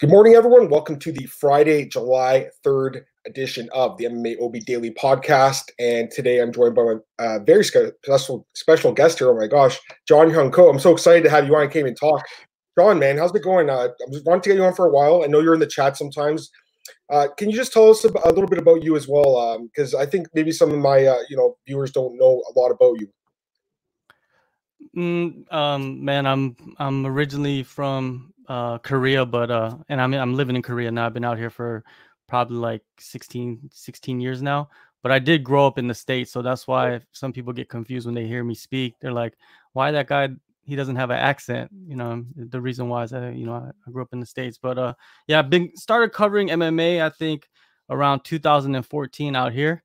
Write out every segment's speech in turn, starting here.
Good morning, everyone. Welcome to the Friday, July 3rd edition of the MMA OB Daily podcast. And today I'm joined by my uh, very special special guest here. Oh my gosh, John Hyon Ko. I'm so excited to have you on. I came and talk. John, man, how's it going? Uh, I was wanting to get you on for a while. I know you're in the chat sometimes. Uh, can you just tell us a, a little bit about you as well? Because um, I think maybe some of my uh, you know viewers don't know a lot about you. Mm, um, man, I'm I'm originally from uh, Korea, but uh, and I'm I'm living in Korea now. I've been out here for probably like 16, 16 years now. But I did grow up in the states, so that's why some people get confused when they hear me speak. They're like, "Why that guy? He doesn't have an accent." You know, the reason why is that you know I, grew up in the states. But uh, yeah, I've been started covering MMA. I think around 2014 out here,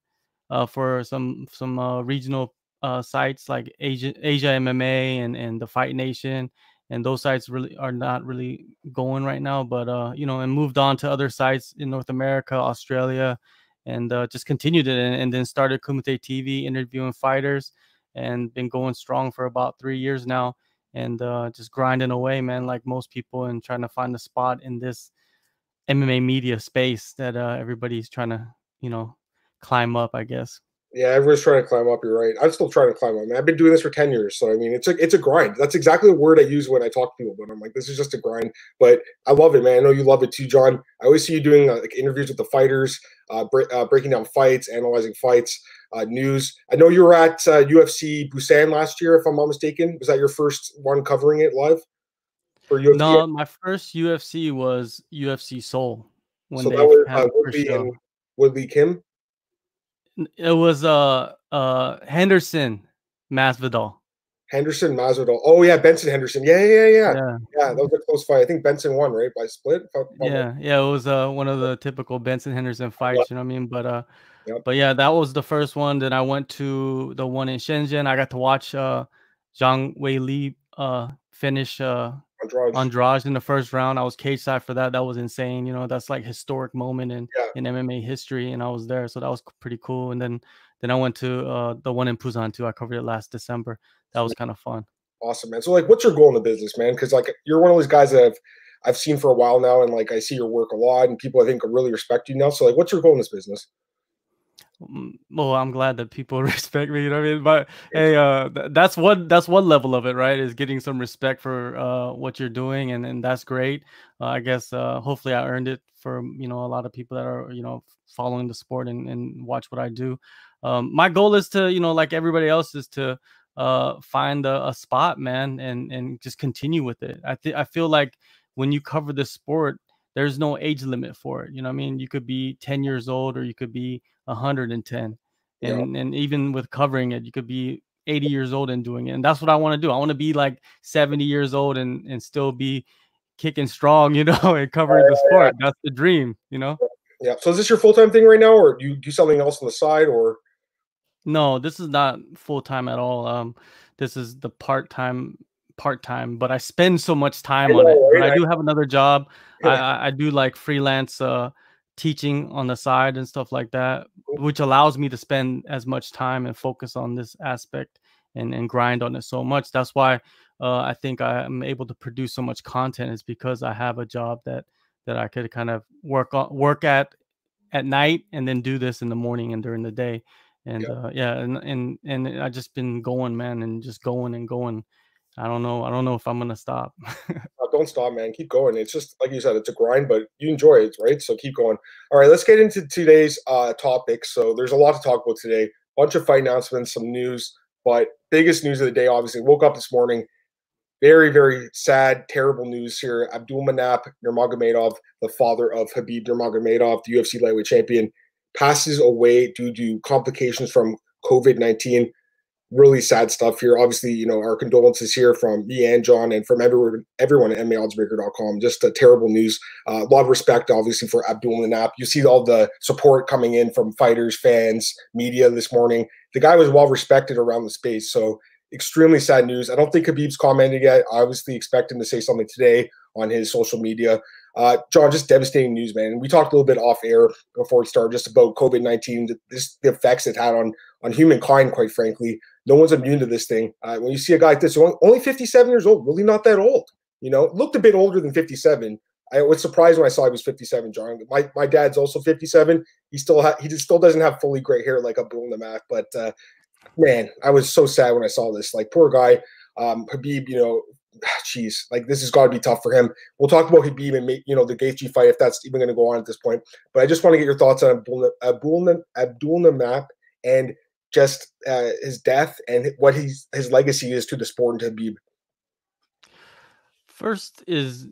uh, for some some uh, regional uh sites like Asia Asia MMA and and the Fight Nation and those sites really are not really going right now but uh you know and moved on to other sites in north america australia and uh, just continued it and, and, then started kumite tv interviewing fighters and been going strong for about three years now and uh, just grinding away man like most people and trying to find a spot in this mma media space that uh, everybody's trying to you know climb up i guess yeah, everyone's trying to climb up. You're right. I'm still trying to climb up. Man. I've been doing this for ten years, so I mean, it's a it's a grind. That's exactly the word I use when I talk to people. But I'm like, this is just a grind. But I love it, man. I know you love it too, John. I always see you doing uh, like interviews with the fighters, uh, bre- uh, breaking down fights, analyzing fights, uh, news. I know you were at UFC uh, Busan last year, if I'm not mistaken. Was that your first one covering it live? For UFC? No, my first UFC was UFC Seoul. When so that was uh, Woodley, Woodley Kim. It was uh uh Henderson Masvidal. Henderson Masvidal. Oh yeah, Benson Henderson. Yeah, yeah, yeah, yeah. Yeah, that was a close fight. I think Benson won, right, by split. Yeah, yeah, it was uh one of the typical Benson Henderson fights. You know what I mean? But uh, yep. but yeah, that was the first one. Then I went to the one in Shenzhen. I got to watch uh Zhang Weili uh finish uh Andrade. Andrade in the first round. I was cage side for that. That was insane. You know, that's like historic moment in yeah. in MMA history, and I was there, so that was pretty cool. And then then I went to uh, the one in Busan too. I covered it last December. That was kind of fun. Awesome, man. So like, what's your goal in the business, man? Because like you're one of those guys that I've I've seen for a while now, and like I see your work a lot, and people I think really respect you now. So like, what's your goal in this business? Mm, well i'm glad that people respect me you know what i mean? But hey uh that's one that's one level of it right is getting some respect for uh what you're doing and and that's great. Uh, i guess uh hopefully i earned it for you know a lot of people that are you know following the sport and, and watch what i do. Um my goal is to you know like everybody else is to uh find a, a spot man and and just continue with it. I think i feel like when you cover the sport there's no age limit for it you know what i mean? You could be 10 years old or you could be 110 and yeah. and even with covering it you could be 80 years old and doing it. And that's what i want to do. I want to be like 70 years old and and still be kicking strong you know and covering the sport yeah. that's the dream you know? Yeah. So is this your full-time thing right now or do you do something else on the side or? No this is not full-time at all. Um this is the part-time part-time but i spend so much time on it. Right? i do have another job. I, I do like freelance uh teaching on the side and stuff like that, which allows me to spend as much time and focus on this aspect and, and grind on it so much. That's why uh, I think I'm able to produce so much content is because I have a job that that I could kind of work on work at at night and then do this in the morning and during the day. And yeah, uh, yeah and, and and I just been going, man, and just going and going. I don't know. I don't know if I'm gonna stop. don't stop, man. Keep going. It's just like you said, it's a grind, but you enjoy it, right? So keep going. All right, let's get into today's uh, topic. So there's a lot to talk about today. Bunch of fight announcements, some news, but biggest news of the day, obviously, woke up this morning. Very, very sad, terrible news here. Abdul Manap Nurmagomedov, the father of Habib Nurmagomedov, the UFC lightweight champion, passes away due to complications from COVID 19 really sad stuff here. Obviously, you know, our condolences here from me and John and from everyone, everyone at MMAOddsBreaker.com. Just a terrible news. Uh, a lot of respect, obviously, for Abdul Manap. You see all the support coming in from fighters, fans, media this morning. The guy was well respected around the space. So extremely sad news. I don't think Khabib's commented yet. I obviously expect him to say something today on his social media. Uh, John, just devastating news, man. We talked a little bit off air before we started just about COVID nineteen, the effects it had on on humankind. Quite frankly, no one's immune to this thing. Uh, when you see a guy like this, only, only fifty seven years old, really not that old. You know, looked a bit older than fifty seven. I was surprised when I saw he was 57, John. My my dad's also 57. He still ha- he still doesn't have fully gray hair like Abdul Manap, but uh, man, I was so sad when I saw this. Like poor guy, um, Khabib. You know, jeez, like this has got to be tough for him. We'll talk about Habib and you know the Gaethje fight if that's even going to go on at this point. But I just want to get your thoughts on Abdul Abdul, and just uh, his death and what he's his legacy is to the sport and Khabib. First is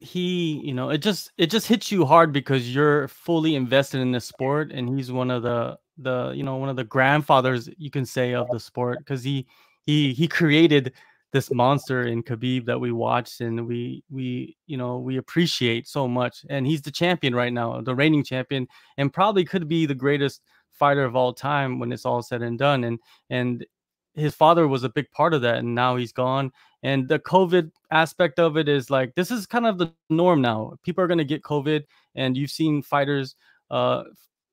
he, you know, it just it just hits you hard because you're fully invested in the sport, and he's one of the the you know one of the grandfathers you can say of the sport because he he he created this monster in Khabib that we watched and we we you know we appreciate so much and he's the champion right now the reigning champion and probably could be the greatest fighter of all time when it's all said and done and and his father was a big part of that and now he's gone and the covid aspect of it is like this is kind of the norm now. People are going to get covid and you've seen fighters uh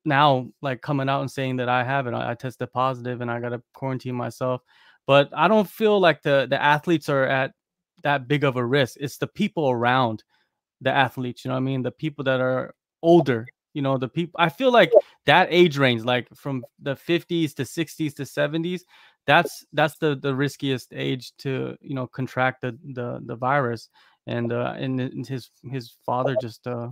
now like coming out and saying that i have it i, I tested positive and i got to quarantine myself. But i don't feel like the the athletes are at that big of a risk. It's the people around the athletes you know what i mean? The people that are older you know the people i feel like that age range like from the 50s to 60s to 70s that's that's the the riskiest age to you know contract the the, the virus. And uh and his his father just uh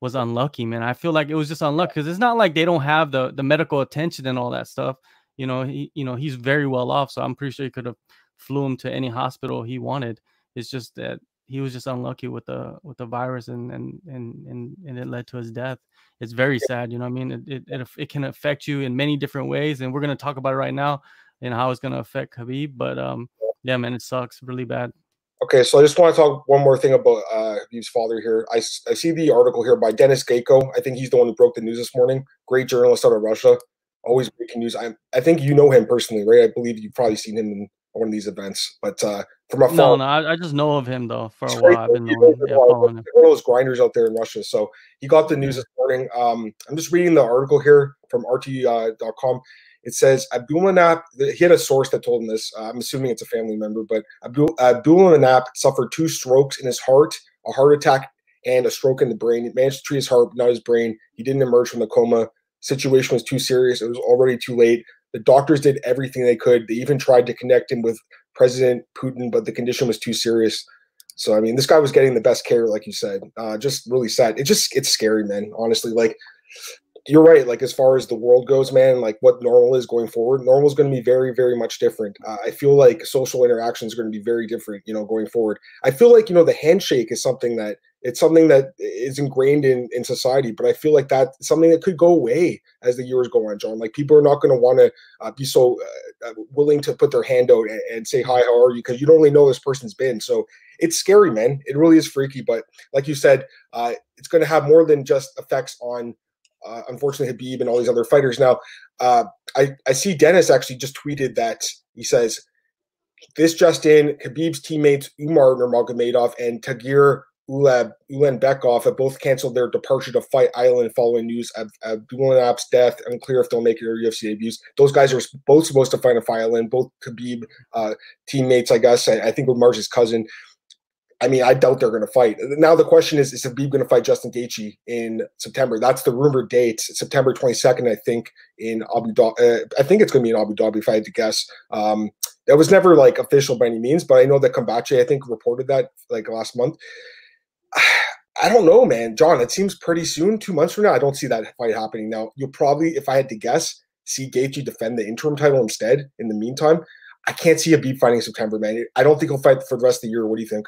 was unlucky man. I feel like it was just unlucky because it's not like they don't have the the medical attention and all that stuff. You know he you know he's very well off so i'm pretty sure he could have flew him to any hospital he wanted. It's just that he was just unlucky with the with the virus and and and and, and it led to his death it's very sad you know i mean it, it, it, it can affect you in many different ways and we're going to talk about it right now and how it's going to affect Khabib. But um, yeah, man, it sucks really bad. Okay, so I just want to talk one more thing about uh, Khabib's father here. I, I see the article here by Denis Geiko. I think he's the one who broke the news this morning. Great journalist out of Russia. Always breaking news. I, I think you know him personally, right? I believe you've probably seen him in one of these events. But uh, from a no, no, I, I, just know of him though for a while. I've been knowing, yeah, following him. One of those grinders out there in Russia. So he got the news this morning. Um, I'm just reading the article here from RT.com. Uh, it says Abdulmanap, he had a source that told him this. Uh, I'm assuming it's a family member, but Abdul, Abdulmanap suffered two strokes in his heart, a heart attack, and a stroke in the brain. He managed to treat his heart, not his brain. He didn't emerge from the coma. Situation was too serious. It was already too late. The doctors did everything they could. They even tried to connect him with President Putin, but the condition was too serious. So I mean, this guy was getting the best care, like you said. Uh, just really sad. It just it's scary, man. Honestly, like you're right. Like as far as the world goes, man, like what normal is going forward, normal is going to be very, very much different. Uh, I feel like social interactions are going to be very different, you know, going forward. I feel like you know the handshake is something that it's something that is ingrained in in society, but I feel like that's something that could go away as the years go on, John. Like people are not going to want to uh, be so uh, uh, willing to put their hand out and, and say hi, how are you? Because you don't really know this person's been. So it's scary, man. It really is freaky. But like you said, uh, it's going to have more than just effects on uh, unfortunately habib and all these other fighters. Now, uh, I I see Dennis actually just tweeted that he says this just in: Khabib's teammates Umar Nurmagomedov and Tagir Ulab Ulanbekov have both canceled their departure to Fight Island following news of Abdulmanap's death. Unclear if they'll make their UFC debuts. Those guys are both supposed to fight in Fight Island. Both Khabib uh, teammates, I guess. I, I think Umar's his cousin. I mean, I doubt they're going to fight. Now the question is: Is Khabib going to fight Justin Gaethje in September? That's the rumored date, September 22nd, I think, in Abu Dhabi. Uh, I think it's going to be in Abu Dhabi, if I had to guess. Um, that was never like official by any means, but I know that Combate, I think, reported that like last month. I don't know, man. John, it seems pretty soon. Two months from now, I don't see that fight happening. Now, you'll probably, if I had to guess, see Gaethje defend the interim title instead. In the meantime, I can't see Habib fighting September, man. I don't think he'll fight for the rest of the year. What do you think?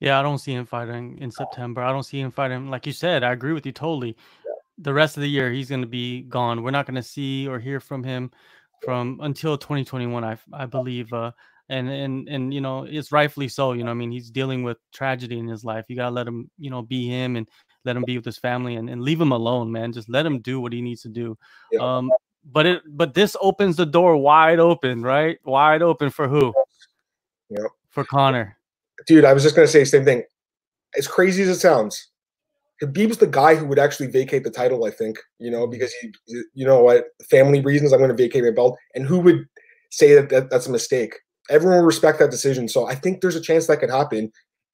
Yeah, I don't see him fighting in September. I don't see him fighting. Like you said, I agree with you totally. The rest of the year, he's going to be gone. We're not going to see or hear from him from until 2021, I I believe. Uh, and and and you know, it's rightfully so. You know, I mean, he's dealing with tragedy in his life. You gotta let him, you know, be him and let him be with his family and, and leave him alone, man. Just let him do what he needs to do. Yeah. Um, but it but this opens the door wide open, right? Wide open for who? Yeah. For Conor dude, I was just gonna say the same thing. As crazy as it sounds, Khabib's the guy who would actually vacate the title. I think you know because he, you know what, family reasons. I'm going to vacate my belt, and who would say that, that that's a mistake? Everyone will respect that decision. So I think there's a chance that could happen.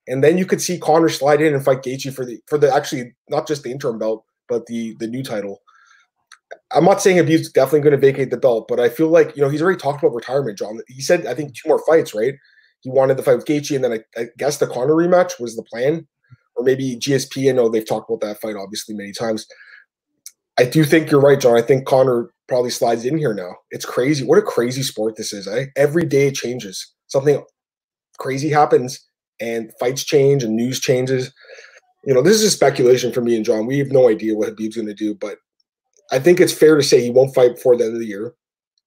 and then you could see Conor slide in and fight Gaethje for the for the actually not just the interim belt, but the the new title. I'm not saying Khabib's definitely going to vacate the belt, but I feel like you know he's already talked about retirement. John, he said I think two more fights, right? He wanted the fight with Gaethje, and then I, I guess the Conor rematch was the plan, or maybe GSP. I know they've talked about that fight obviously many times. I do think you're right, John. I think Conor probably slides in here now. It's crazy. What a crazy sport this is. Eh? Every day it changes. Something crazy happens, and fights change, and news changes. You know, this is a speculation for me and John. We have no idea what Habib's going to do, but I think it's fair to say he won't fight before the end of the year.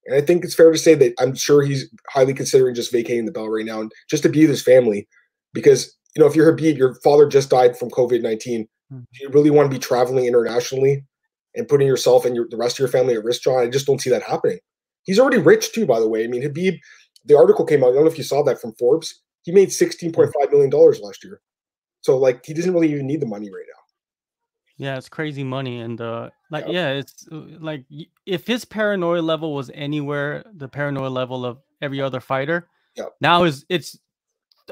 And I think it's fair to say that I'm sure he's highly considering just vacating the belt right now and just to be with his family. Because, you know, if you're Habib, your father just died from COVID 19. Hmm. Do you really want to be traveling internationally and putting yourself and your, the rest of your family at risk, John? I just don't see that happening. He's already rich too, by the way. I mean, Habib, the article came out. I don't know if you saw that from Forbes. He made $16.5 million last year. So, like, he doesn't really even need the money right now. Yeah, it's crazy money, and uh, like, yeah, it's uh, like if his paranoia level was anywhere the paranoia level of every other fighter, Yep. now is it's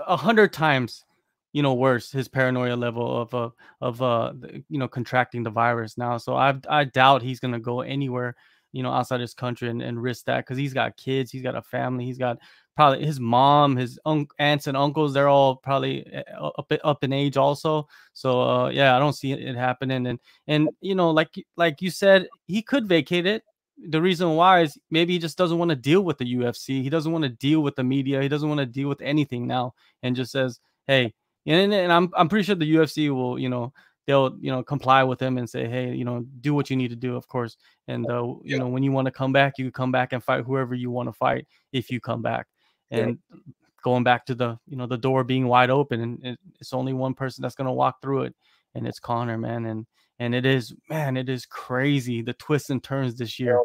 a hundred times, you know, worse. His paranoia level of uh of uh you know contracting the virus now. So I I doubt he's gonna go anywhere, you know, outside his country and, and risk that because he's got kids, he's got a family, he's got probably his mom, his un- aunts and uncles, they're all probably eh, up up in age also. So uh, yeah, I don't see it happening. And and you know, like like you said, he could vacate it. The reason why is maybe he just doesn't want to deal with the UFC. He doesn't want to deal with the media. He doesn't want to deal with anything now, and just says, "Hey," and, and I'm I'm pretty sure the UFC will, you know, they'll you know comply with him and say hey you know do what you need to do of course. And uh, you yeah. know when you want to come back you come back and fight whoever you want to fight if you come back. And yeah. going back to the you know the door being wide open and it's only one person that's going to walk through it and it's Conor man and and it is man it is crazy the twists and turns this year.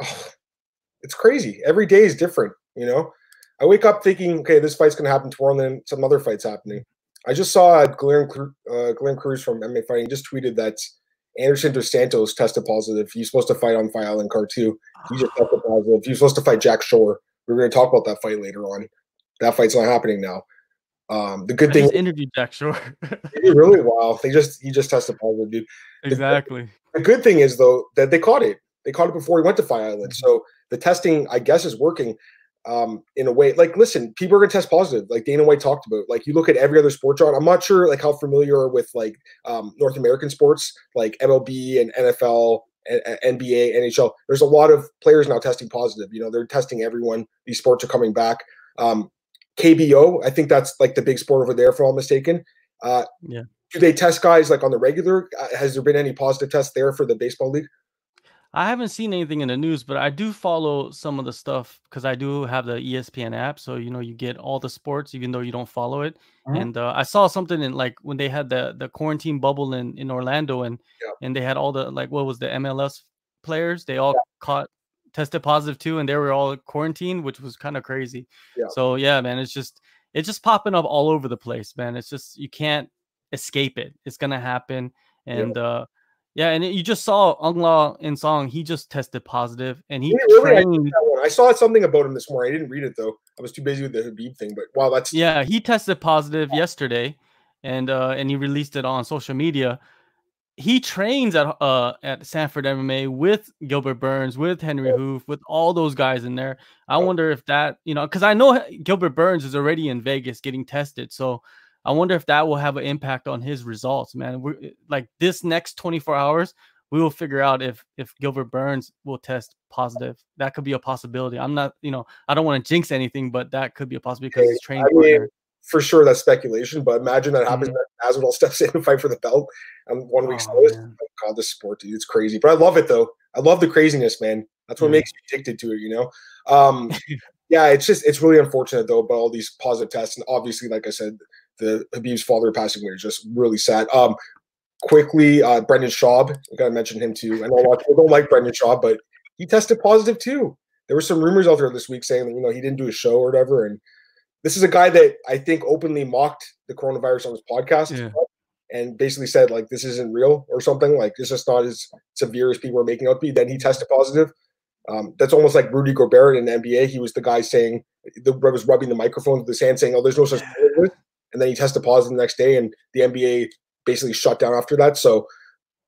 It's crazy. Every day is different you know? I wake up thinking okay this fight's going to happen tomorrow and then some other fights happening I just saw Glenn, uh, Glenn Cruz from MMA Fighting just tweeted that Anderson Dos Santos tested positive. He's supposed to fight on Fight Island Card 2. He just tested positive. He's supposed to fight Jack Shore. We're going to talk about that fight later on. That fight's not happening now. Um, the good I thing interviewed Jack Shore. really wow. They just he just tested positive, dude. Exactly. The, the, good thing is though that they caught it. They caught it before he went to Fight Island. So the testing, I guess, is working um, in a way. Like, listen, people are gonna test positive, like Dana White talked about. Like, you look at every other sport. I'm not sure like how familiar with like um, North American sports, like MLB and NFL and, NBA, NHL. There's a lot of players now testing positive. You know, they're testing everyone. These sports are coming back. Um, KBO, I think that's like the big sport over there, if I'm not mistaken. Uh, yeah. Do they test guys like on the regular? Uh, has there been any positive tests there for the baseball league? I haven't seen anything in the news, but I do follow some of the stuff because I do have the ESPN app. So you know, you get all the sports even though you don't follow it. Mm-hmm. And uh, I saw something in like when they had the the quarantine bubble in in Orlando, and yeah. and they had all the like what was the MLS players? They all yeah. caught tested positive too, and they were all quarantined, which was kind of crazy. Yeah. So yeah, man, it's just it's just popping up all over the place, man. It's just you can't escape it. It's gonna happen, and uh yeah, and you just saw Aung La Nsang. He just tested positive, and he really? trained. I, I, saw something about him this morning. I didn't read it though. I was too busy with the Habib thing. But wow, that's yeah. He tested positive yesterday, and uh, and he released it on social media. He trains at uh at Sanford MMA with Gilbert Burns, with Henry Hooft, with all those guys in there. I wonder if that you know because I know Gilbert Burns is already in Vegas getting tested, so I wonder if that will have an impact on his results, man. We're eh, like this next 24 hours, we will figure out if if Gilbert Burns will test positive. That could be a possibility. I'm not, you know, I don't want to jinx anything, but that could be a possibility because he's training. I mean, for sure, that's speculation. But imagine that happens. Mm-hmm. Masvidal steps in and fight for the belt and one week's oh, notice. Oh, God, this sport, dude, it's crazy. But I love it though. I love the craziness, man. That's what makes me addicted to it. You know. Um, yeah, it's just it's really unfortunate though about all these positive tests, and obviously, like I said, the Habib's father passing away is just really sad. Um, quickly, uh, Brendan Schaub, I gotta mention him too. I know a lot of people don't like Brendan Schaub, but he tested positive too. There were some rumors out there this week saying that you know he didn't do a show or whatever. And this is a guy that I think openly mocked the coronavirus on his podcast. Yeah. And basically said like this isn't real or something like this is not as severe as people are making out to be. Then he tested positive. Um, that's almost like Rudy Gobert in the NBA. He was the guy saying the was rubbing the microphone with his hand, saying, "Oh, there's no such thing." And then he tested positive the next day, and the NBA basically shut down after that. So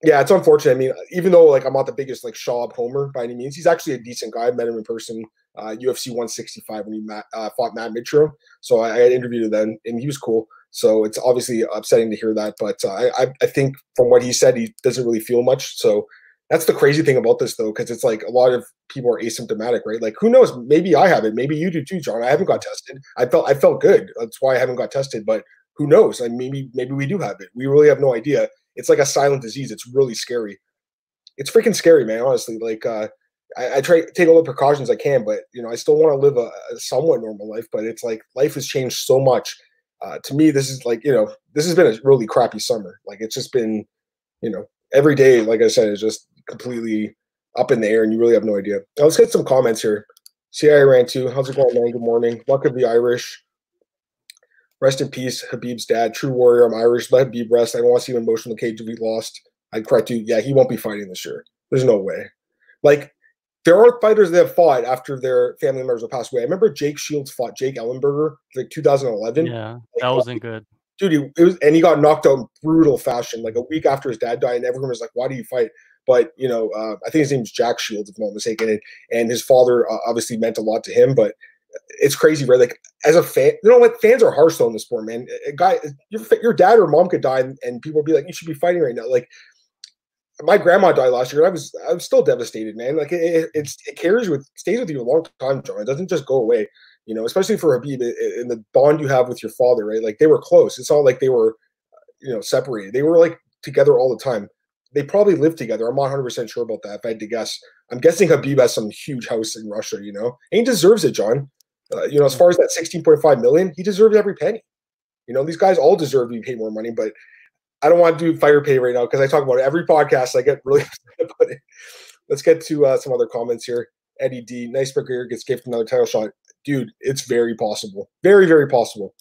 yeah, it's unfortunate. I mean, even though like I'm not the biggest like Schaub homer by any means, he's actually a decent guy. I met him in person, uh, UFC 165 when he met, uh, fought Matt Mitrione. So I, I had interviewed him then, and he was cool. So it's obviously upsetting to hear that, but uh, I I think from what he said, he doesn't really feel much. So that's the crazy thing about this though, because it's like a lot of people are asymptomatic, right? Like who knows? Maybe I have it. Maybe you do too, John. I haven't got tested. I felt I felt good. That's why I haven't got tested. But who knows? Mean, maybe maybe we do have it. We really have no idea. It's like a silent disease. It's really scary. It's freaking scary, man. Honestly, like uh, I, I try take all the precautions I can, but you know, I still want to live a, a, somewhat normal life. But it's like life has changed so much. Uh, to me, this is like you know, this has been a really crappy summer. Like it's just been, you know, every day, like I said, is just completely up in the air, and you really have no idea. Now, let's get some comments here. See, I ran too. How's it going, man? Good morning. Luck of the Irish. Rest in peace, Habib's dad. True warrior. I'm Irish. Let Khabib rest. I don't want to see him emotional cage if he lost. I'd cry too. Yeah, he won't be fighting this year. There's no way. Like, there are fighters that have fought after their family members have passed away. I remember Jake Shields fought Jake Ellenberger like 2011. Yeah, like, that wasn't good. Dude, he, it was, and he got knocked out in brutal fashion, like a week after his dad died, and everyone was like, "Why do you fight?" But you know, uh, I think his name's Jack Shields, if I'm not mistaken, and, and his father uh, obviously meant a lot to him. But it's crazy, right? Like as a fan, you know what? Fans are harsh in the sport, man. A guy, your, your dad or mom could die, and, and people would be like, "You should be fighting right now." Like my grandma died last year. And I was I was still devastated, man. Like it, it's it carries with stays with you a long time, John. It doesn't just go away, you know. Especially for Habib and the bond you have with your father, right? Like they were close. It's not like they were, you know, separated. They were like together all the time. They probably live together. I'm not 100 percent sure about that. If I had to guess, I'm guessing Habib has some huge house in Russia, you know, and he deserves it, John. Uh, you know, as far as that 16.5 million, he deserves every penny. You know, these guys all deserve to be paid more money, but I don't want to do fire pay right now because I talk about it every podcast. I get really about it. Let's get to uh, some other comments here. Eddie D, nice McGregor gets gifted another title shot. Dude, it's very possible. Very, very possible.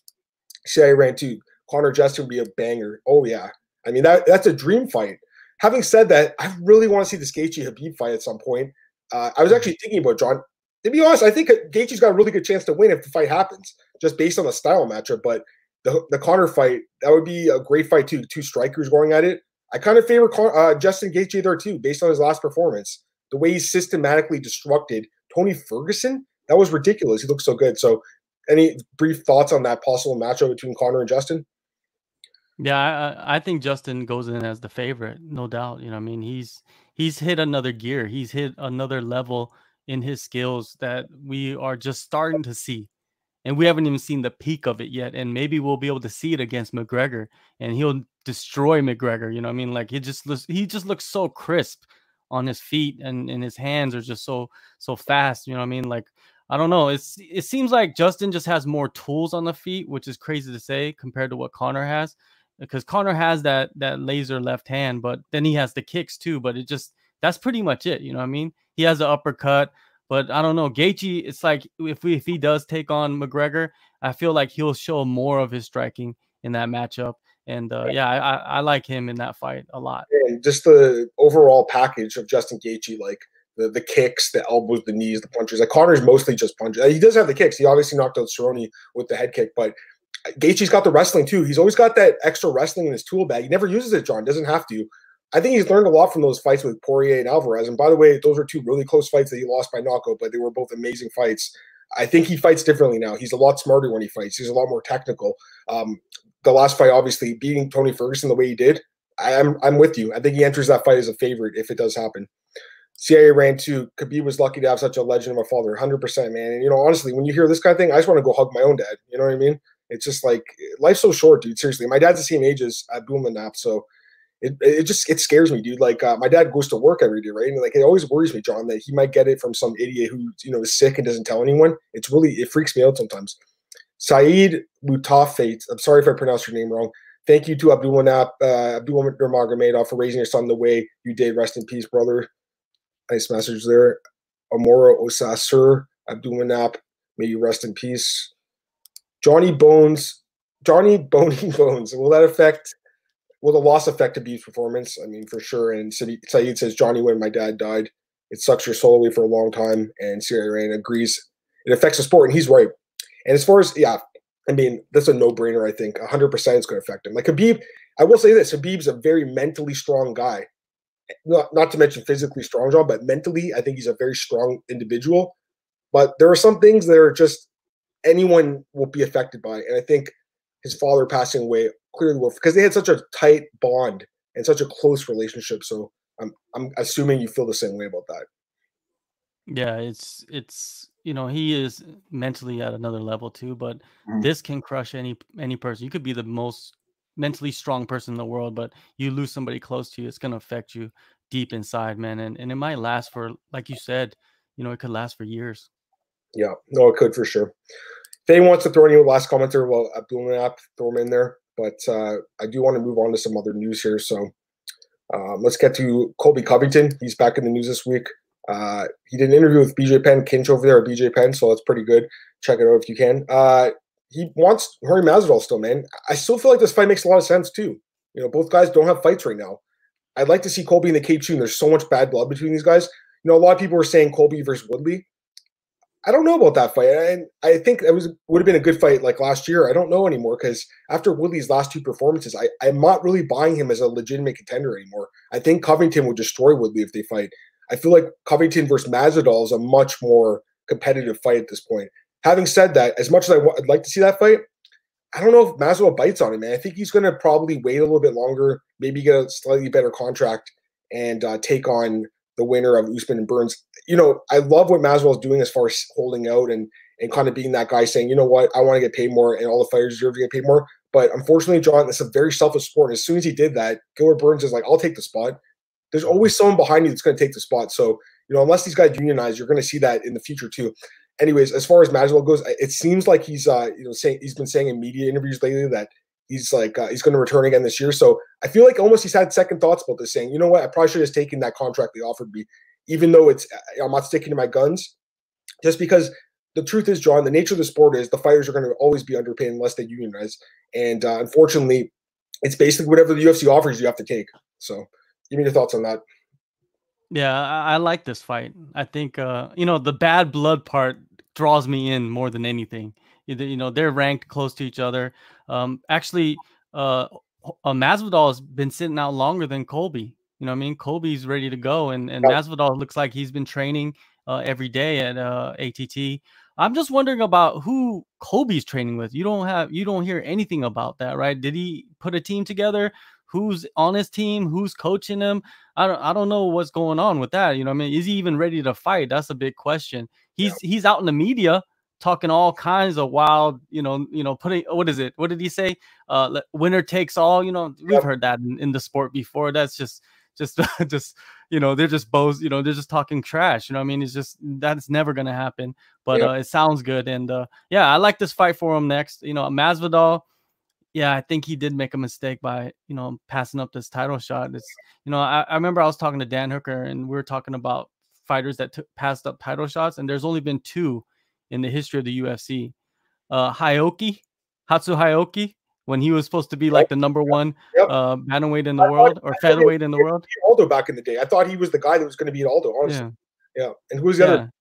I ran to Conor Justin would be a banger. Oh yeah. I mean that that's a dream fight. Having said that, I really want to see the Gaethje Habib fight at some point. Uh, I was actually thinking about John to be honest, I think Gaethje's got a really good chance to win if the fight happens, just based on the style matchup. But the the Conor fight, that would be a great fight too. Two strikers going at it. I kind of favor uh, Justin Gaethje there too, based on his last performance. The way he systematically destructed Tony Ferguson, that was ridiculous. He looked so good. So, any brief thoughts on that possible matchup between Conor and Justin? Yeah, I, I think Justin goes in as the favorite, no doubt. You know, I mean, he's he's hit another gear. He's hit another level in his skills that we are just starting to see. And we haven't even seen the peak of it yet. And maybe we'll be able to see it against McGregor and he'll destroy McGregor. You know I mean? Like he just looks he just looks so crisp on his feet and, and his hands are just so so fast. You know I mean? Like I don't know. It's it seems like Justin just has more tools on the feet, which is crazy to say compared to what Conor has. Because Conor has that that laser left hand, but then he has the kicks too. But it just that's pretty much it. You know what I mean? He has an uppercut, but I don't know. Gaethje, it's like if we, if he does take on McGregor, I feel like he'll show more of his striking in that matchup. And uh, yeah, I, I like him in that fight a lot. And just the overall package of Justin Gaethje, like the the kicks, the elbows, the knees, the punches. Like Conor's mostly just punches. He does have the kicks. He obviously knocked out Cerrone with the head kick, but Gaethje's got the wrestling too. He's always got that extra wrestling in his tool bag. He never uses it, John. Doesn't have to. I think he's learned a lot from those fights with Poirier and Alvarez. And by the way, those were two really close fights that he lost by knockout, but they were both amazing fights. I think he fights differently now. He's a lot smarter when he fights. He's a lot more technical. Um, the last fight, obviously, beating Tony Ferguson the way he did, I'm I'm with you. I think he enters that fight as a favorite if it does happen. CIA ran too. Khabib was lucky to have such a legend of a father, 100%, man. And, you know, honestly, when you hear this kind of thing, I just want to go hug my own dad. You know what I mean? It's just like, life's so short, dude. Seriously. My dad's the same age as Abdul Manap. So, it, it just it scares me, dude. Like uh, my dad goes to work every day, right? And like it always worries me, John, that he might get it from some idiot who you know is sick and doesn't tell anyone. It's really it freaks me out sometimes. Saeed Mutafate, I'm sorry if I pronounced your name wrong. Thank you to Abdul Manap, uh, Abdul Nurmagomedov for raising your son the way you did. Rest in peace, brother. Nice message there. Amora Osasur, Abdul Manap, may you rest in peace. Johnny Bones, Johnny Bony Bones. Will that affect will the loss affect Khabib's performance? I mean, for sure. And Saeed says, Johnny, when my dad died, it sucks your soul away for a long time. And Sierra Rain agrees it affects the sport, and he's right. And as far as yeah, I mean, that's a no-brainer. I think 100 percent is going to affect him. Like Habib, I will say this: Habib's a very mentally strong guy. Not not to mention physically strong, John, but mentally, I think he's a very strong individual. But there are some things that are just anyone will be affected by, it. and I think his father passing away clearly will because they had such a tight bond and such a close relationship. So I'm I'm assuming you feel the same way about that. Yeah, it's it's you know he is mentally at another level too, but mm-hmm. this can crush any any person. You could be the most mentally strong person in the world, but you lose somebody close to you, it's gonna affect you deep inside, man. And and it might last for like you said, you know, it could last for years. Yeah, no, it could for sure. If anyone wants to throw any last commenter, well, Abdul app, throw them in there. But uh, I do want to move on to some other news here. So um, let's get to Colby Covington. He's back in the news this week. Uh, he did an interview with BJ Penn, Kinch over there at BJ Penn, so that's pretty good. Check it out if you can. Uh, he wants Jorge Masvidal still, man. I still feel like this fight makes a lot of sense too. You know, both guys don't have fights right now. I'd like to see Colby in the cage soon. There's so much bad blood between these guys. You know, a lot of people were saying Colby versus Woodley. I don't know about that fight, and I think it was would have been a good fight like last year. I don't know anymore because after Woodley's last two performances, I, I'm not really buying him as a legitimate contender anymore. I think Covington would destroy Woodley if they fight. I feel like Covington versus Masvidal is a much more competitive fight at this point. Having said that, as much as I w- I'd like to see that fight, I don't know if Masvidal bites on him, man. I think he's going to probably wait a little bit longer, maybe get a slightly better contract, and uh, take on the winner of Usman and Burns. You know, I love what Masvidal is doing as far as holding out and and kind of being that guy saying, you know what, I want to get paid more, and all the fighters deserve to get paid more. But unfortunately, John, it's a very selfish sport. And as soon as he did that, Gilbert Burns is like, I'll take the spot. There's always someone behind you that's going to take the spot. So, you know, unless these guys unionize, you're going to see that in the future too. Anyways, as far as Masvidal goes, it seems like he's, uh, you know, saying he's been saying in media interviews lately that he's like uh, he's going to return again this year. So I feel like almost he's had second thoughts about this, saying, you know what, I probably should have taken that contract they offered me even though it's I'm not sticking to my guns, just because the truth is, John, the nature of the sport is the fighters are going to always be underpaid unless they unionize, and uh, unfortunately, it's basically whatever the UFC offers you have to take. So, give me your thoughts on that. Yeah, I, I like this fight. I think uh, you know the bad blood part draws me in more than anything. You know, they're ranked close to each other. Um, actually, uh, uh Masvidal has been sitting out longer than Colby. You know, I mean, Colby's ready to go, and and. Masvidal looks like he's been training uh, every day at uh, ATT. I'm just wondering about who Colby's training with. You don't have, you don't hear anything about that, right? Did he put a team together? Who's on his team? Who's coaching him? I don't, I don't know what's going on with that. You know, I mean, is he even ready to fight? That's a big question. He's yeah. he's out in the media talking all kinds of wild, you know, you know, putting what is it? What did he say? Uh, winner takes all. You know, we've yep. heard that in, in the sport before. That's just just just you know they're just bows you know they're just talking trash you know i mean it's just that's never gonna happen but yeah. uh, it sounds good and uh, yeah i like this fight for him next you know masvidal yeah i think he did make a mistake by you know passing up this title shot it's you know i, I remember i was talking to dan hooker and we were talking about fighters that took passed up title shots and there's only been two in the history of the ufc uh Hioki, Hatsu Hioki, when he was supposed to be like the number one yep. uh, bantamweight in the I world or featherweight in the world. Aldo back in the day, I thought he was the guy that was going to beat Aldo. Honestly, yeah. yeah. And who's the yeah. other?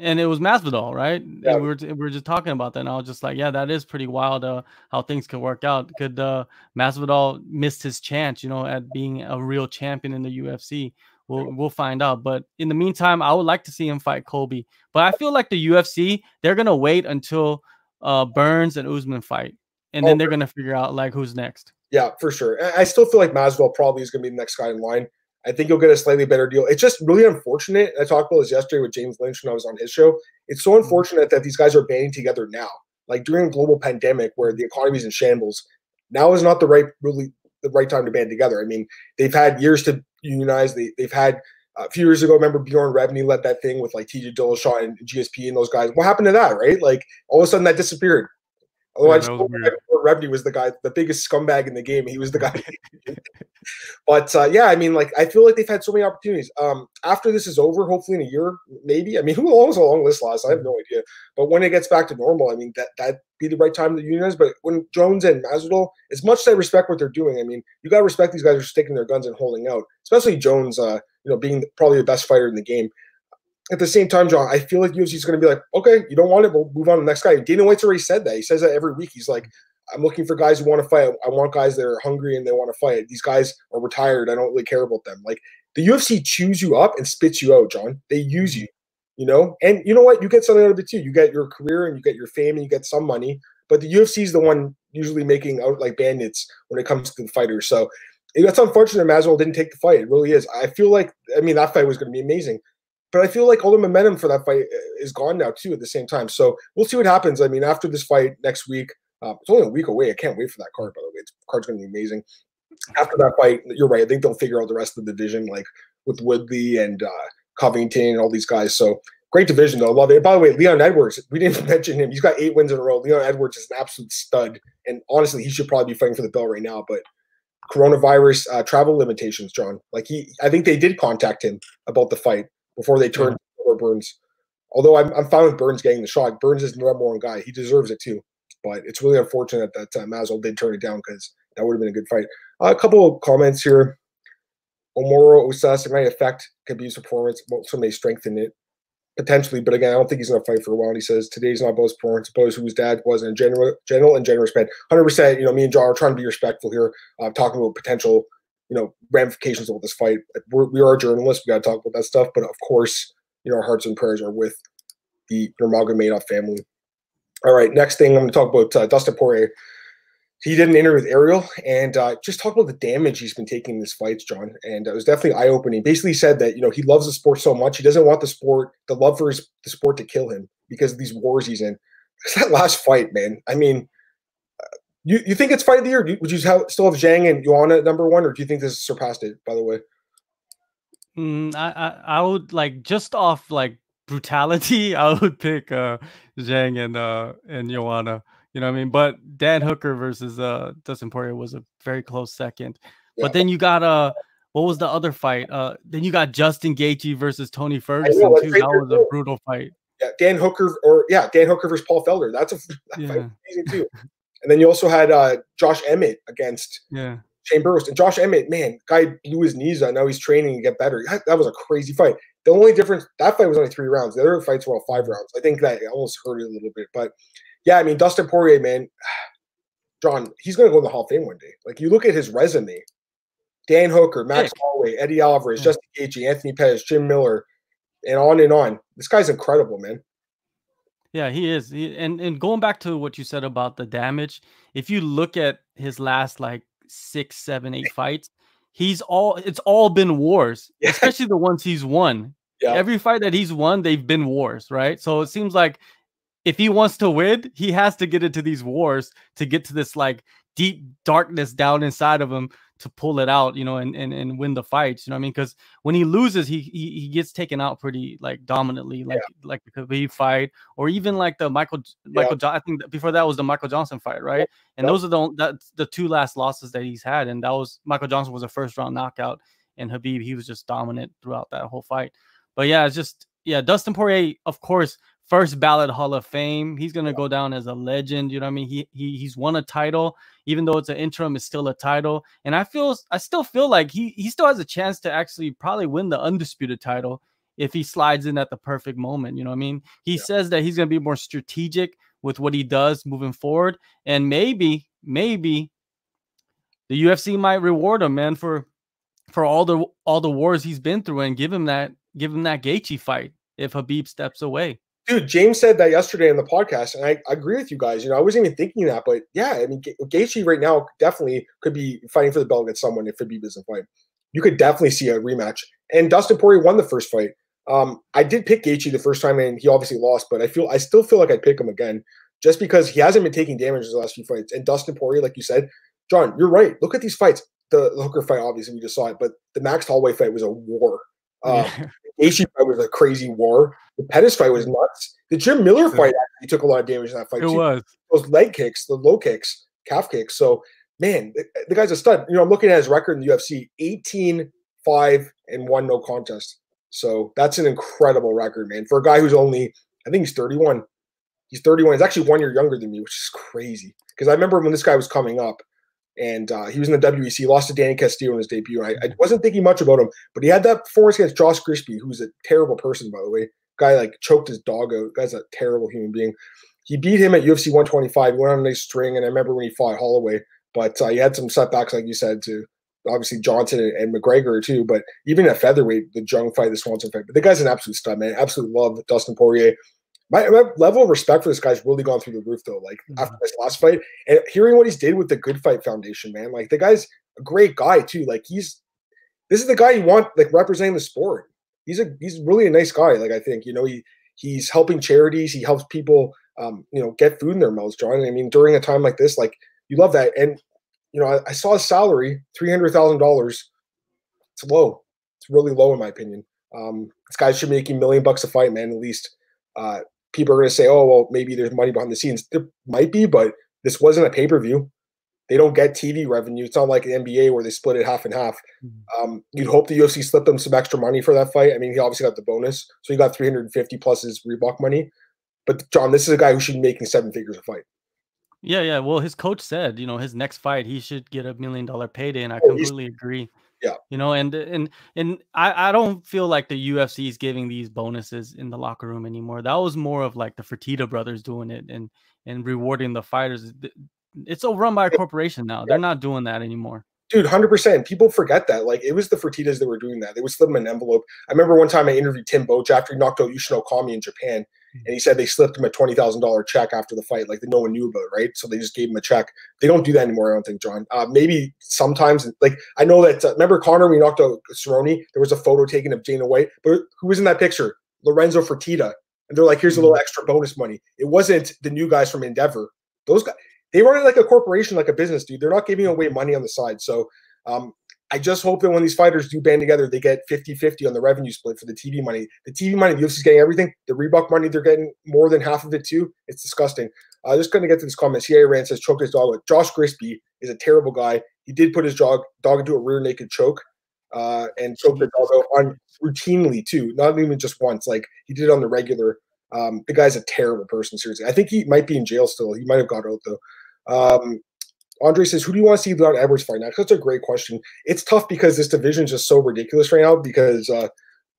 And it was Masvidal, right? Yeah. we were we were just talking about that, and I was just like, yeah, that is pretty wild. Uh, how things could work out. Could uh, Masvidal missed his chance, you know, at being a real champion in the UFC? We'll we'll find out. But in the meantime, I would like to see him fight Colby. But I feel like the UFC they're gonna wait until uh, Burns and Usman fight and then they're going to figure out like who's next. Yeah, for sure. I still feel like Masvidal probably is going to be the next guy in line. I think he'll get a slightly better deal. It's just really unfortunate. I talked about this yesterday with James Lynch when I was on his show. It's so mm-hmm. unfortunate that these guys are banding together now. Like during a global pandemic where the economy is in shambles, now is not the right really the right time to band together. I mean, they've had years to unionize. They they've had uh, a few years ago. Remember Bjorn Rebney led that thing with like TJ Dillashaw and GSP and those guys. What happened to that? Right? Like all of a sudden that disappeared. Oh, yeah, just Rebney was the guy, the biggest scumbag in the game. He was the guy. but uh, yeah, I mean, like I feel like they've had so many opportunities. Um, after this is over, hopefully in a year, maybe. I mean, who knows how long this lasts? I have no idea. But when it gets back to normal, I mean, that that be the right time to unionize. But when Jones and Masvidal, as much as I respect what they're doing, I mean, you got to respect these guys are sticking their guns and holding out. Especially Jones, uh, you know, being probably the best fighter in the game. at the same time, John, I feel like UFC is going to be like, okay, you don't want it, we'll move on to the next guy. Dana White's already said that. He says that every week. He's like, I'm looking for guys who want to fight. I want guys that are hungry and they want to fight. These guys are retired. I don't really care about them. Like the UFC chews you up and spits you out, John. They use you, you know. And you know what? You get something out of it too. You get your career and you get your fame and you get some money. But the UFC is the one usually making out like bandits when it comes to the fighters. So that's unfortunate. Masvidal didn't take the fight. It really is. I feel like I mean that fight was going to be amazing, but I feel like all the momentum for that fight uh, is gone now too. At the same time, so we'll see what happens. I mean, after this fight next week, uh, it's only a week away. I can't wait for that card. By the way, the card's going to be amazing. After that fight, you're right. I think they'll figure out the rest of the division, like with Woodley and uh, Covington and all these guys. So great division though. I Love it. By the way, Leon Edwards, we didn't mention him. He's got eight wins in a row. Leon Edwards is an absolute stud, and honestly, he should probably be fighting for the belt right now. But coronavirus uh, travel limitations, John. Like he, I think they did contact him about the fight before they turned yeah. over Burns. Although I'm, I'm fine with Burns getting the shot. Burns is the number one guy. He deserves it too. But it's really unfortunate that uh, Masvidal did turn it down because that would have been a good fight. Uh, a couple of comments here. Omoro Osas might affect Khabib's performance. So may strengthen it potentially, but again, I don't think he's going to fight for a while. And he says today's not Bo's performance. Bo's whose dad was a general, general and generous man. Hundred percent. You know, me and John are trying to be respectful here, uh, talking about potential, you know, ramifications of this fight. We're, we are journalists. We got to talk about that stuff. But of course, you know, our hearts and prayers are with the Nurmagomedov family. All right, next thing I'm going to talk about uh, Dustin Poirier he did an interview with Ariel and uh, just talked about the damage he's been taking in his fights, John. And it was definitely eye opening. Basically, said that you know he loves the sport so much he doesn't want the sport, the love for his, the sport, to kill him because of these wars he's in. Because that last fight, man. I mean, uh, you you think it's fight of the year? Would you have, still have Zhang and Joanna at number one, or do you think this surpassed it? By the way, mm, I, I I would like just off like brutality, I would pick uh Zhang and uh and Joanna. You know what I mean? But Dan Hooker versus uh Dustin Poirier was a very close second. Yeah. But then you got uh what was the other fight? Uh then you got Justin Gaethje versus Tony Ferguson know, too. That was a brutal fight. Yeah, Dan Hooker or yeah, Dan Hooker versus Paul Felder. That's a that yeah. fight amazing too. and then you also had uh Josh Emmett against yeah Shane Burgos. And Josh Emmett, man, guy blew his knees out. Now he's training to get better. That, that, was a crazy fight. The only difference that fight was only three rounds. The other fights were all five rounds. I think that almost hurt it a little bit. But yeah, I mean Dustin Poirier, man, John, he's going to go in the Hall of Fame one day. Like you look at his resume, Dan Hooker, Max Holloway, Eddie Alvarez, hmm. Justin Gaethje, Anthony Pettis, Jim Miller, and on and on. This guy's incredible, man. Yeah, he is. He, and and going back to what you said about the damage, if you look at his last like six, seven, eight fights, he's all it's all been wars, yeah. especially the ones he's won. Yeah. Every fight that he's won, they've been wars, right? So it seems like if he wants to win, he has to get into these wars to get to this like deep darkness down inside of him to pull it out, you know, and and, and win the fights. You know what I mean? Because when he loses, he, he he gets taken out pretty like dominantly, like yeah. like the Khabib fight, or even like the Michael Michael. Yeah. I think before that was the Michael Johnson fight, right? And those are the that's the two last losses that he's had, and that was Michael Johnson was a first round knockout, and Habib he was just dominant throughout that whole fight. But yeah, it's just yeah, Dustin Poirier, of course, first ballot Hall of Fame. He's gonna go down as a legend. You know what I mean? He, he he's won a title, even though it's an interim, it's still a title. And I feel I still feel like he he still has a chance to actually probably win the undisputed title if he slides in at the perfect moment. You know what I mean? He yeah. says that he's gonna be more strategic with what he does moving forward, and maybe maybe the UFC might reward him, man, for for all the all the wars he's been through and give him that give him that Gaethje fight if Habib steps away. Dude, James said that yesterday on the podcast, and I, I, agree with you guys. You know, I wasn't even thinking that, but yeah, I mean, Gaethje right now definitely could be fighting for the belt against someone if Khabib doesn't fight. You could definitely see a rematch. And Dustin Poirier won the first fight. Um, I did pick Gaethje the first time, and he obviously lost, but I feel I still feel like I'd pick him again just because he hasn't been taking damage in the last few fights. And Dustin Poirier, like you said, John, you're right. Look at these fights. The, the Hooker fight, obviously, we just saw it, but the Max Holloway fight was a war. Uh, Gaethje fight was a crazy war. The Pettis fight was nuts. The Jim Miller fight actually took a lot of damage in that fight. It too. was those leg kicks, the low kicks, calf kicks. So man, the, the, guy's a stud. You know, I'm looking at his record in the UFC: 18, 5, and one no contest. So that's an incredible record, man, for a guy who's only, I think he's 31. He's 31. He's actually one year younger than me, which is crazy. Because I remember when this guy was coming up, and uh, he was in the WEC. lost to Danny Castillo in his debut. I, I, wasn't thinking much about him, but he had that performance against Josh Grispi, who's a terrible person, by the way. Guy like choked his dog out. Guy's a terrible human being. He beat him at UFC 125. He went on a nice string, and I remember when he fought Holloway, but uh, he had some setbacks, like you said, to obviously Johnson and, and, McGregor too. But even at featherweight, the Jung fight, the Swanson fight, but the guy's an absolute stud, man. Absolutely love Dustin Poirier. My, my, level of respect for this guy's really gone through the roof though. Like mm-hmm. after this last fight, and hearing what he's did with the Good Fight Foundation, man. Like the guy's a great guy too. Like he's this is the guy you want like representing the sport. He's a he's really a nice guy. Like I think you know he he's helping charities. He helps people um, you know get food in their mouths. John. I mean during a time like this, like you love that. And you know I, I saw his salary three hundred thousand dollars. It's low. It's really low in my opinion. Um, this guy should be making a million bucks a fight, man. At least uh, people are going to say, oh well, maybe there's money behind the scenes. There might be, but this wasn't a pay per view they don't get TV revenue. It's not like the NBA where they split it half and half. Mm-hmm. Um, you'd hope the UFC slipped them some extra money for that fight. I mean, he obviously got the bonus, so he got 350 plus his Reebok money. But John, this is a guy who should be making seven figures a fight. Yeah, yeah. Well, his coach said, you know, his next fight he should get a million dollar payday, and I oh, completely agree. Yeah. You know, and and and I I don't feel like the UFC is giving these bonuses in the locker room anymore. That was more of like the Fertitta brothers doing it and and rewarding the fighters. It's all run by a corporation now. They're not doing that anymore. Dude, hundred percent. People forget that. Like it was the Fertittas that were doing that. They would slip him an envelope. I remember one time I interviewed Tim Boetsch after he knocked out Yushin Okami in Japan. And he said they slipped him a twenty thousand dollar check after the fight, like that no one knew about, right? So they just gave him a check. They don't do that anymore. I don't think, John. Uh, maybe sometimes, like I know that. Uh, remember Conor when he knocked out Cerrone? There was a photo taken of Dana White, but who was in that picture? Lorenzo Fertitta. And they're like, here's a little hmm. extra bonus money. It wasn't the new guys from Endeavor. Those guys, they run it like a corporation, like a business, dude. They're not giving away money on the side. So um, I just hope that when these fighters do band together, they get 50 50 on the revenue split for the TV money. The TV money, the UFC's getting everything. The Reebok money, they're getting more than half of it too. It's disgusting. Uh, just going to get to this comment. CIA Rand says, choke his dog. Josh Grispi is a terrible guy. He did put his dog, dog into a rear naked choke uh, and choked the dog on routinely too, not even just once. Like he did it on the regular. Um, the guy's a terrible person, seriously. I think he might be in jail still. He might have got out though. Um, Andre says, "Who do you want to see Leon Edwards fight next?" That's a great question. It's tough because this division is just so ridiculous right now. Because uh,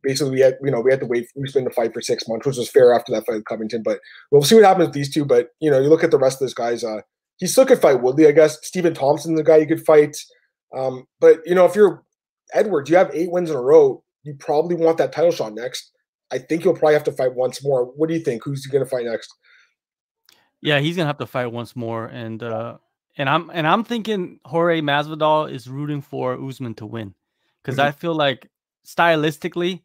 basically, we had you know we had to wait we spent to fight for six months, which was fair after that fight with Covington. But we'll see what happens with these two. But you know, you look at the rest of those guys. Uh, he still could fight Woodley, I guess. Stephen Thompson's the guy you could fight. Um, but you know, if you're Edwards, you have eight wins in a row. You probably want that title shot next. I think you'll probably have to fight once more. What do you think? Who's he going to fight next? Yeah, he's gonna have to fight once more, and uh, and I'm and I'm thinking Jorge Masvidal is rooting for Usman to win because mm-hmm. I feel like stylistically,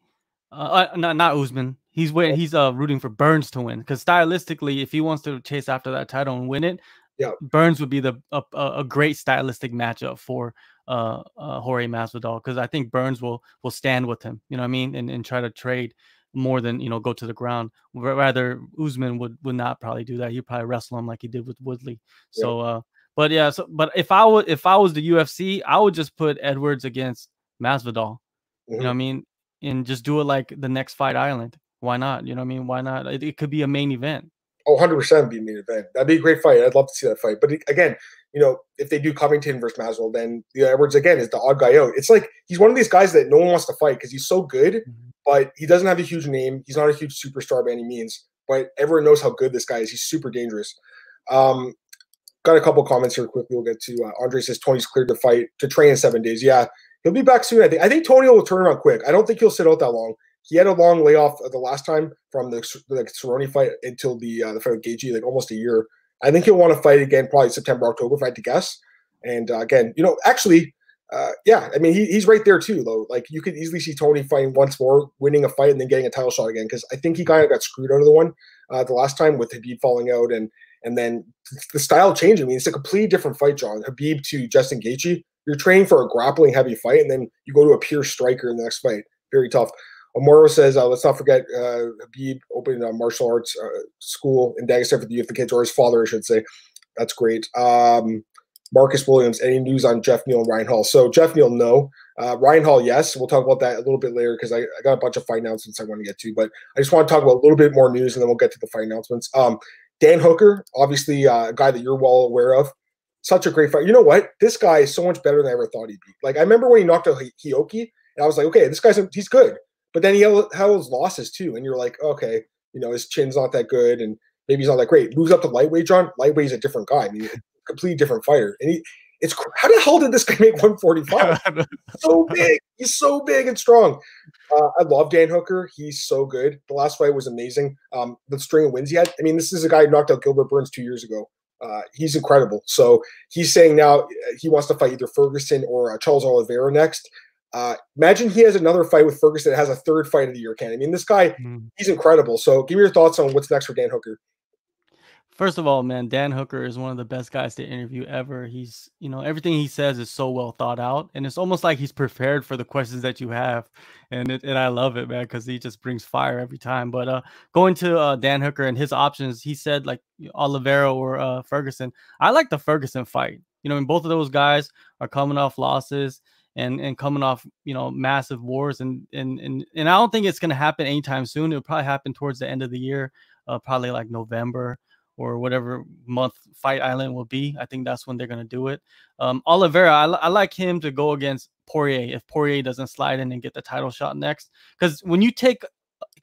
uh, uh, not not Usman, he's he's uh rooting for Burns to win because stylistically, if he wants to chase after that title and win it, yeah, Burns would be the a, a great stylistic matchup for uh, uh Jorge Masvidal because I think Burns will will stand with him, you know what I mean, and and try to trade more than you know go to the ground. Rather, Usman would would not probably do that. He'd probably wrestle him like he did with Woodley. Yeah. So, uh, but yeah. So, but if I would if I was the UFC, I would just put Edwards against Masvidal. Mm-hmm. You know what I mm-hmm. mean? And just do it like the next fight island. Why not? You know what I mean? Why not? It, it could be a main event. Oh, 100% be a main event. That'd be a great fight. I'd love to see that fight. But again, you know, if they do Covington versus Masvidal, then you know, Edwards again is the odd guy out. It's like he's one of these guys that no one wants to fight because he's so good. Mm-hmm but he doesn't have a huge name. He's not a huge superstar by any means, but everyone knows how good this guy is. He's super dangerous. Um, got a couple comments here quickly. We'll get to uh, Andre says Tony's cleared to fight to train in seven days. Yeah, he'll be back soon. I think. I think Tony will turn around quick. I don't think he'll sit out that long. He had a long layoff the last time from the the Cerrone fight until the uh, the fight with Gaethje, like almost a year. I think he'll want to fight again, probably September, October, if I had to guess. And uh, again, you know, actually, uh, yeah, I mean, he, he's right there too, though. Like you could easily see Tony fighting once more, winning a fight, and then getting a title shot again. Because I think he kind of got screwed out of the one uh, the last time with Khabib falling out, and and then the style changing. I mean, it's a completely different fight, John. Habib to Justin Gaethje. You're training for a grappling heavy fight, and then you go to a pure striker in the next fight. Very tough. Amoro says, uh, let's not forget uh, Khabib opened a martial arts uh, school in Dagestan for the youth, the kids, or his father, I should say. That's great. Um, Marcus Williams, any news on Jeff Neal and Ryan Hall? So Jeff Neal, no. Uh, Ryan Hall, yes. We'll talk about that a little bit later because I, I, got a bunch of fight announcements I want to get to, but I just want to talk about a little bit more news and then we'll get to the fight announcements. Um, Dan Hooker, obviously uh, a guy that you're well aware of. Such a great fight. You know what? This guy is so much better than I ever thought he'd be. Like I remember when he knocked out Hioki, and I was like, okay, this guy's he's good. but then he had those losses too, and you're like, okay, you know, his chin's not that good, and maybe he's not that great. Moves up to lightweight, John. Lightweight's a different guy. I mean, completely different fighter, and he. It's how the hell did this guy make 145? so big, he's so big and strong. Uh, I love Dan Hooker. He's so good. The last fight was amazing. Um, the string of wins he had. I mean, this is a guy who knocked out Gilbert Burns two years ago. Uh, he's incredible. So he's saying now uh, he wants to fight either Ferguson or uh, Charles Oliveira next. Uh, imagine he has another fight with Ferguson that has a third fight of the year, Ken. I mean, this guy, mm. he's incredible. So give me your thoughts on what's next for Dan Hooker. First of all, man, Dan Hooker is one of the best guys to interview ever. He's, you know, everything he says is so well thought out, and it's almost like he's prepared for the questions that you have, and it, and I love it, man, because he just brings fire every time. But uh, going to uh, Dan Hooker and his options, he said like Oliveira or uh, Ferguson. I like the Ferguson fight. You know, and both of those guys are coming off losses and and coming off you know massive wars and and and and I don't think it's gonna happen anytime soon. It'll probably happen towards the end of the year, uh, probably like November or whatever month Fight Island will be. I think that's when they're gonna do it. Um, Oliveira, I, I like him to go against Poirier if Poirier doesn't slide in and get the title shot next. Because when you take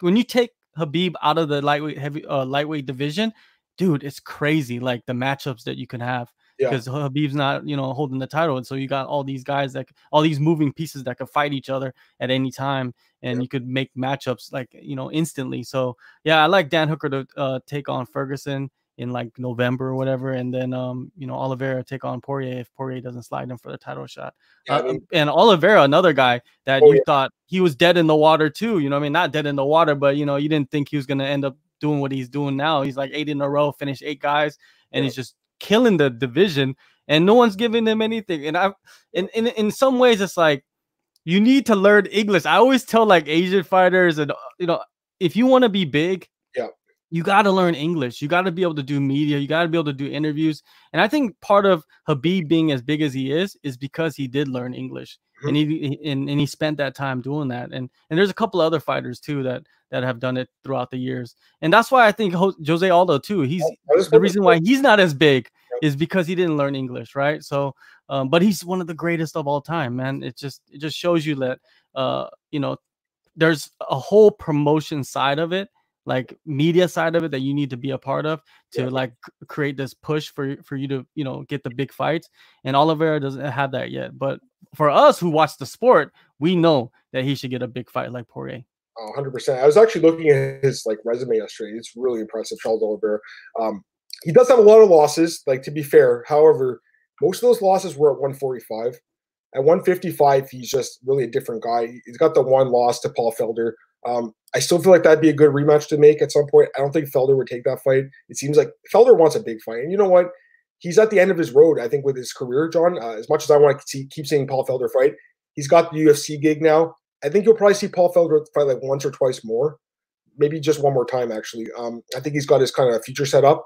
when you take Habib out of the lightweight heavy uh, lightweight division, dude, it's crazy. Like the matchups that you can have because yeah. Khabib's not, you know, holding the title, and so you got all these guys that, all these moving pieces that could fight each other at any time, and yeah. you could make matchups like you know instantly. So yeah, I like Dan Hooker to uh, take on Ferguson in like November or whatever, and then um, you know Oliveira take on Poirier if Poirier doesn't slide him for the title shot. Yeah, uh, I mean, and Oliveira, another guy that oh, you thought he was dead in the water too. You know, I mean, not dead in the water, but you know, you didn't think he was gonna end up doing what he's doing now. He's like eight in a row, finished eight guys, and he's just killing the division and no one's giving them anything. And I in, in in some ways it's like you need to learn English. I always tell like Asian fighters and you know, if you want to be big, yeah, you got to learn English. You got to be able to do media. You got to be able to do interviews. And I think part of Habib being as big as he is is because he did learn English mm-hmm. and he and, and he spent that time doing that. And and there's a couple other fighters too that that have done it throughout the years. And that's why I think Jose Aldo too. He's the reason why he's not as big is because he didn't learn English, right? So, um, but he's one of the greatest of all time, man. It just it just shows you that uh, you know, there's a whole promotion side of it, like media side of it that you need to be a part of to yeah. like create this push for for you to you know get the big fights. And Oliveira doesn't have that yet, but for us who watch the sport, we know that he should get a big fight like Poirier. 100%. I was actually looking at his like resume yesterday. It's really impressive, Charles Oliveira. Um, he does have a lot of losses. Like to be fair, however, most of those losses were at 145. At 155, he's just really a different guy. He's got the one loss to Paul Felder. Um, I still feel like that'd be a good rematch to make at some point. I don't think Felder would take that fight. It seems like Felder wants a big fight, and you know what? He's at the end of his road. I think with his career, John. Uh, as much as I want to see, keep seeing Paul Felder fight, he's got the UFC gig now. I think you'll probably see Paul Felder fight like once or twice more, maybe just one more time. Actually, um, I think he's got his kind of future set up.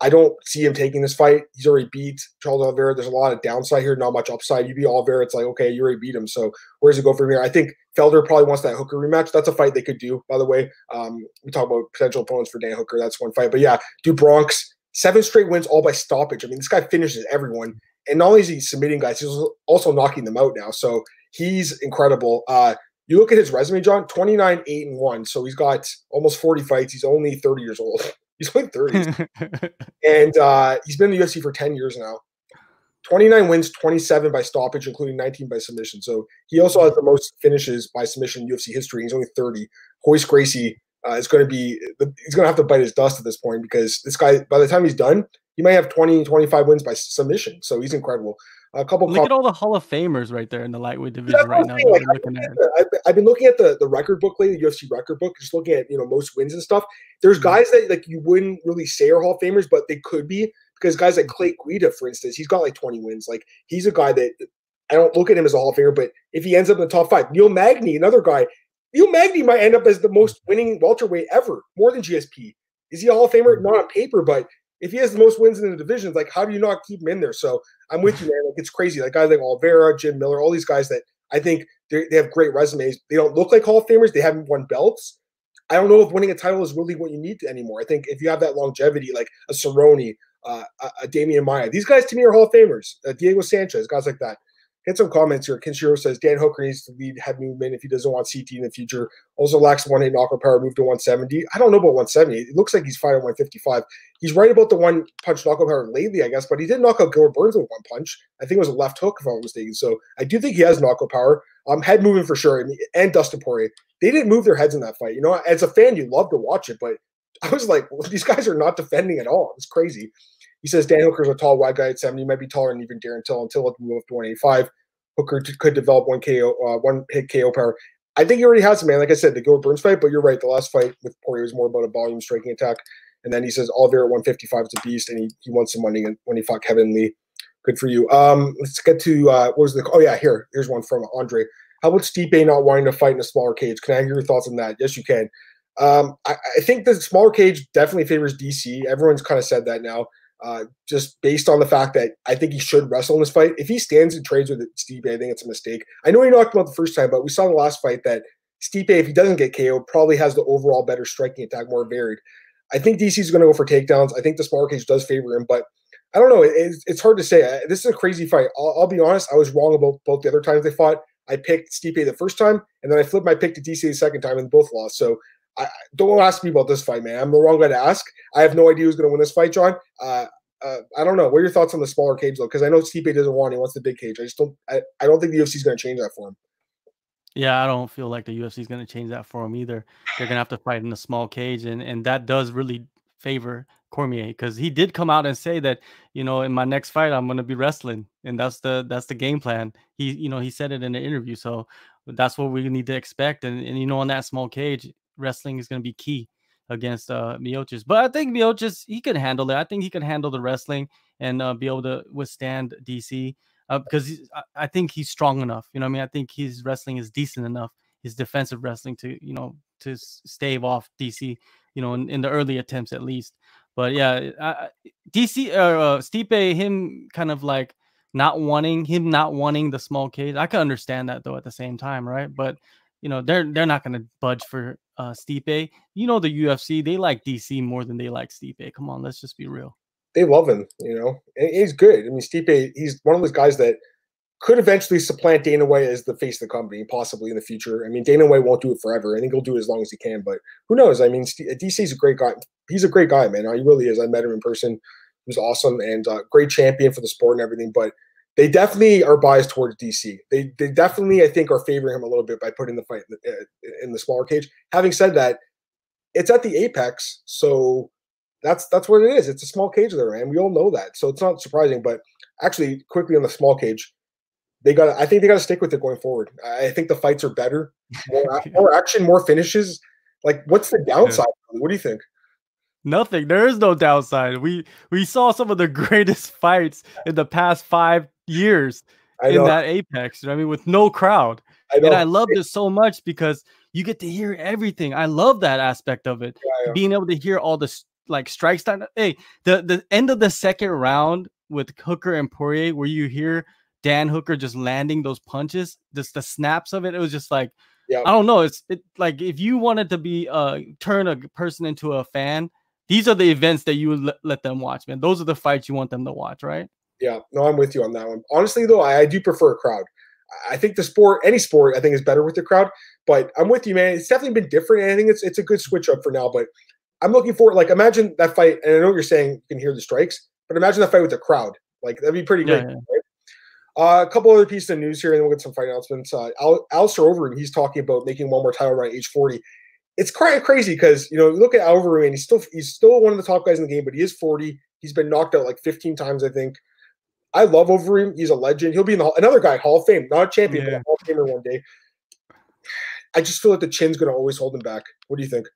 I don't see him taking this fight. He's already beat Charles Oliveira. There's a lot of downside here, not much upside. You beat Oliveira, it's like okay, you already beat him. So where does it go from here? I think Felder probably wants that Hooker rematch. That's a fight they could do. By the way, um, we talk about potential opponents for Dan Hooker. That's one fight. But yeah, do Bronx seven straight wins all by stoppage. I mean, this guy finishes everyone, and not only is he submitting guys, he's also knocking them out now. So he's incredible. Uh, you look at his resume, John, 29, 8, and 1. So he's got almost 40 fights. He's only 30 years old. He's only 30. and uh, he's been in the UFC for 10 years now. 29 wins, 27 by stoppage, including 19 by submission. So he also has the most finishes by submission in UFC history. He's only 30. Royce Gracie uh, is going to be, he's going to have to bite his dust at this point because this guy, by the time he's done, he might have 20, 25 wins by submission. So he's incredible. A couple. Look at all the Hall of Famers right there in the lightweight division yeah, right now. Like, I've, I've, been looking at the, the record book lately, the UFC record book, just looking at you know most wins and stuff. There's mm-hmm. guys that like you wouldn't really say are Hall of Famers, but they could be because guys like Clay Guida, for instance, he's got like 20 wins. Like he's a guy that I don't look at him as a Hall of Famer, but if he ends up in the top five, Neil Magny, another guy, Neil Magny might end up as the most winning welterweight ever, more than GSP. Is he a Hall of Famer? Not on paper, but if he has the most wins in the divisions, like how do you not keep him in there? So I'm with you, man. Like it's crazy. Like guys like Oliveira, Jim Miller, all these guys that I think they have great resumes. They don't look like Hall of Famers. They haven't won belts. I don't know if winning a title is really what you need anymore. I think if you have that longevity, like a Cerrone, uh, a, a Maia, these guys to me are Hall of Famers. Uh, Diego Sanchez, guys like that. Hit some comments here. Kinshiro says Dan Hooker needs to lead head movement if he doesn't want CT in the future. Also lacks one hit knockout power, move to 170. I don't know about 170. It looks like he's fighting 155. He's right about the one punch knockout power lately, I guess, but he did knock out Gilbert Burns with one punch. I think it was a left hook, if I'm mistaken. So I do think he has knockout power. Um, head moving for sure. And, and Dustin Poirier, they didn't move their heads in that fight. You know, as a fan, you love to watch it, but I was like, well, these guys are not defending at all. It's crazy. He says Dan Hooker's a tall, wide guy at 70. He might be taller than even Darren Till until it move up to 185. Hooker could develop one KO, uh, one hit KO power. I think he already has it, man. Like I said, the Gilbert Burns fight, but you're right. The last fight with Poirier was more about a volume striking attack. And then he says Oliveira at 155 is a beast, and he, he won some money when he fought Kevin Lee. Good for you. Um, let's get to uh, what was the? Oh yeah, here here's one from Andre. How about Stipe not wanting to fight in a smaller cage? Can I hear your thoughts on that? Yes, you can. Um, I, I, think the smaller cage definitely favors DC. Everyone's kind of said that now, uh, just based on the fact that I think he should wrestle in this fight. If he stands and trades with Stipe, I think it's a mistake. I know he knocked him out the first time, but we saw in the last fight that Stipe, if he doesn't get KO, probably has the overall better striking attack, more varied. I think DC is going to go for takedowns. I think the smaller cage does favor him, but I don't know. It, it's, it's hard to say. This is a crazy fight. I'll, I'll, be honest. I was wrong about both the other times they fought. I picked Stipe the first time, and then I flipped my pick to DC the second time, and both lost. So I, don't ask me about this fight, man. I'm the wrong guy to ask. I have no idea who's going to win this fight, John. Uh, uh, I don't know. What are your thoughts on the smaller cage though? Because I know Stipe doesn't want. He wants the big cage. I just don't. I, I don't think the UFC is going to change that for him. Yeah, I don't feel like the UFC is going to change that for him either. They're going to have to fight in a small cage, and and that does really favor Cormier because he did come out and say that you know in my next fight I'm going to be wrestling, and that's the that's the game plan. He you know he said it in the interview, so that's what we need to expect. And and you know in that small cage, wrestling is going to be key against uh Miocic. But I think Miocic he can handle it. I think he can handle the wrestling and uh, be able to withstand DC uh, because I, I think he's strong enough. You know, I mean, I think his wrestling is decent enough. His defensive wrestling to you know to stave off DC. You know, in, in the early attempts at least. But yeah, I, DC uh, uh, Stipe him kind of like not wanting him not wanting the small cage. I can understand that though at the same time, right? But you know they're they're not going to budge for uh Stipe. You know the UFC they like DC more than they like Stipe. Come on, let's just be real. They love him, you know. And he's good. I mean, Stipe, he's one of those guys that could eventually supplant Dana White as the face of the company, possibly in the future. I mean, Dana White won't do it forever. I think he'll do it as long as he can, but who knows? I mean, DC's a great guy. He's a great guy, man. He really is. I met him in person. He was awesome and uh, great champion for the sport and everything. But they definitely are biased towards DC. They they definitely I think are favoring him a little bit by putting the fight in the, uh, in the smaller cage. Having said that, it's at the apex, so that's that's what it is. It's a small cage there, and we all know that, so it's not surprising. But actually, quickly on the small cage, they got. I think they got to stick with it going forward. I think the fights are better, more, more action, more finishes. Like, what's the downside? Yeah. What do you think? Nothing. There is no downside. We we saw some of the greatest fights in the past five years in that apex. You know I mean, with no crowd. I and I loved it so much because you get to hear everything. I love that aspect of it. Yeah. Being able to hear all the like strikes down. Hey, the the end of the second round with Hooker and Poirier, where you hear Dan Hooker just landing those punches, just the snaps of it. It was just like yeah. I don't know. It's it like if you wanted to be uh turn a person into a fan, these are the events that you would let them watch, man. Those are the fights you want them to watch, right? Yeah, no, I'm with you on that one. Honestly, though, I, I do prefer a crowd. I think the sport, any sport, I think is better with the crowd. But I'm with you, man. It's definitely been different, and I think it's it's a good switch up for now. But I'm looking forward. Like, imagine that fight, and I know you're saying you can hear the strikes, but imagine that fight with the crowd. Like, that'd be pretty great. Yeah, yeah. Right? Uh, a couple other pieces of news here, and then we'll get some fight announcements. Uh, Al- Alistair Overeem, he's talking about making one more title run at age 40. It's quite crazy because you know, you look at Overeem, and he's still he's still one of the top guys in the game, but he is 40. He's been knocked out like 15 times, I think. I love Overeem. He's a legend. He'll be in the hall. another guy, Hall of Fame, not a champion, yeah. but a Hall of Famer one day. I just feel like the chin's going to always hold him back. What do you think?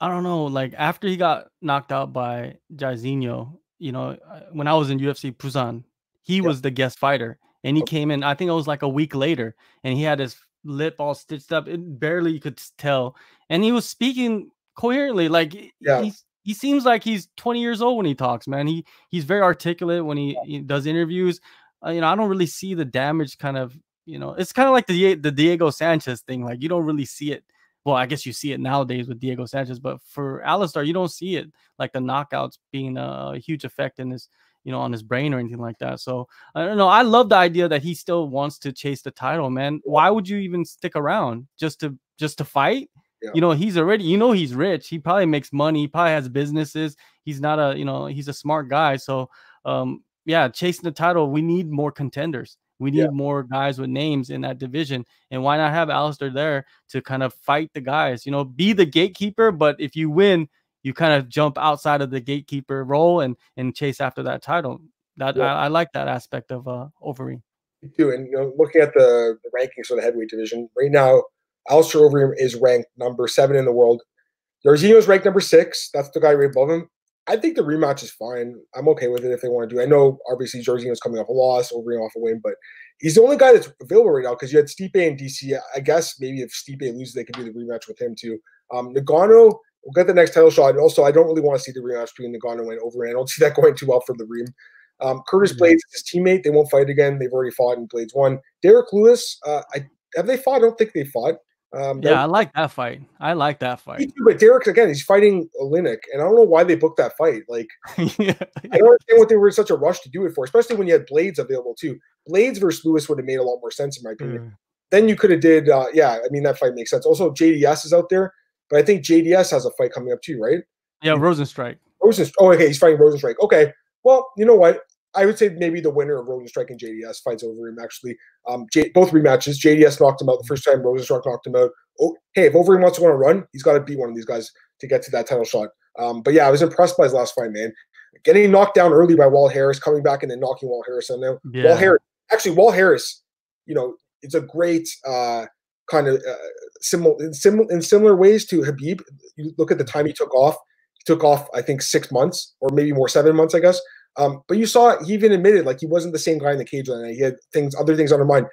I don't know. Like after he got knocked out by Jairzinho, you know, uh, when I was in UFC Busan, he yep. was the guest fighter, and he okay. came in. I think it was like a week later, and he had his lip all stitched up. It barely you could tell, and he was speaking coherently. Like yeah. he's he seems like he's 20 years old when he talks, man. He he's very articulate when he, he does interviews. Uh, you know, I don't really see the damage kind of, you know, it's kind of like the the Diego Sanchez thing. Like you don't really see it. Well, I guess you see it nowadays with Diego Sanchez, but for Alistair, you don't see it like the knockouts being a huge effect in his you know, on his brain or anything like that. So I don't know. I love the idea that he still wants to chase the title, man. Why would you even stick around just to just to fight? Yeah. You know, he's already, you know, he's rich. He probably makes money. He probably has businesses. He's not a, you know, he's a smart guy. So, um, yeah, chasing the title, we need more contenders. We need yeah. more guys with names in that division. And why not have Alistair there to kind of fight the guys? You know, be the gatekeeper, but if you win, you kind of jump outside of the gatekeeper role and and chase after that title. That yeah. I, I, like that aspect of uh Overeem. You do, and you know, looking at the, the rankings for the heavyweight division right now, Alistair Overeem is ranked number seven in the world. Jairzinho is ranked number six. That's the guy right above him. I think the rematch is fine. I'm okay with it if they want to do. It. I know obviously is coming off a loss, Overeem off a win, but he's the only guy that's available right now because you had Stipe and DC. I guess maybe if Stipe loses, they could do the rematch with him too. Um, Ngannou will get the next title shot. Also, I don't really want to see the rematch between Ngannou and Overeem. I don't see that going too well for the Reem. Um, Curtis mm-hmm. Blaydes, his teammate, they won't fight again. They've already fought in Blaydes one. Derrick Lewis, uh, I have they fought? I don't think they fought. Um, yeah, I like that fight. I like that fight. But Derrick again, he's fighting Oleinik, and I don't know why they booked that fight. Like, yeah. I don't understand what they were in such a rush to do it for, especially when you had Blaydes available too. Blaydes versus Lewis would have made a lot more sense in my opinion. Mm. Then you could have did, uh, yeah. I mean, that fight makes sense. Also, JDS is out there, but I think JDS has a fight coming up too, right? Yeah, Rozenstruik. Rosenstrike. Oh, okay, he's fighting Rozenstruik. Okay, well, you know what? I would say maybe the winner of Rozenstruik and JDS fights over him. Actually, um, J- both rematches. JDS knocked him out the first time. Rozenstruik knocked him out. Oh, hey, if Overeem wants to on a run, he's got to beat one of these guys to get to that title shot. Um, but yeah, I was impressed by his last fight, man. Getting knocked down early by Walt Harris, coming back and then knocking Walt Harris out. now. Yeah. Walt Harris, actually, Walt Harris, you know, it's a great uh, kind of uh, similar, in, sim- in similar ways to Habib. You look at the time he took off. He took off, I think, six months or maybe more, seven months, I guess. Um, but you saw he even admitted like he wasn't the same guy in the cage night. He had things, other things on his mind.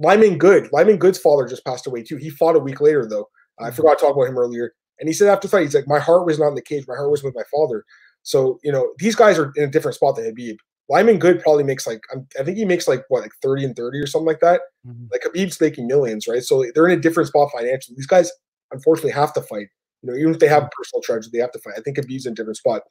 Lyman Good, Lyman Good's father just passed away too. He fought a week later though. I mm-hmm. forgot to talk about him earlier. And he said after the fight, he's like, my heart was not in the cage. My heart was with my father. So you know these guys are in a different spot than Habib. Lyman Good probably makes like I think he makes like what like thirty and thirty or something like that. Mm-hmm. Like Khabib's making millions, right? So they're in a different spot financially. These guys unfortunately have to fight. You know, even if they have personal charges, they have to fight. I think Khabib's in a different spot.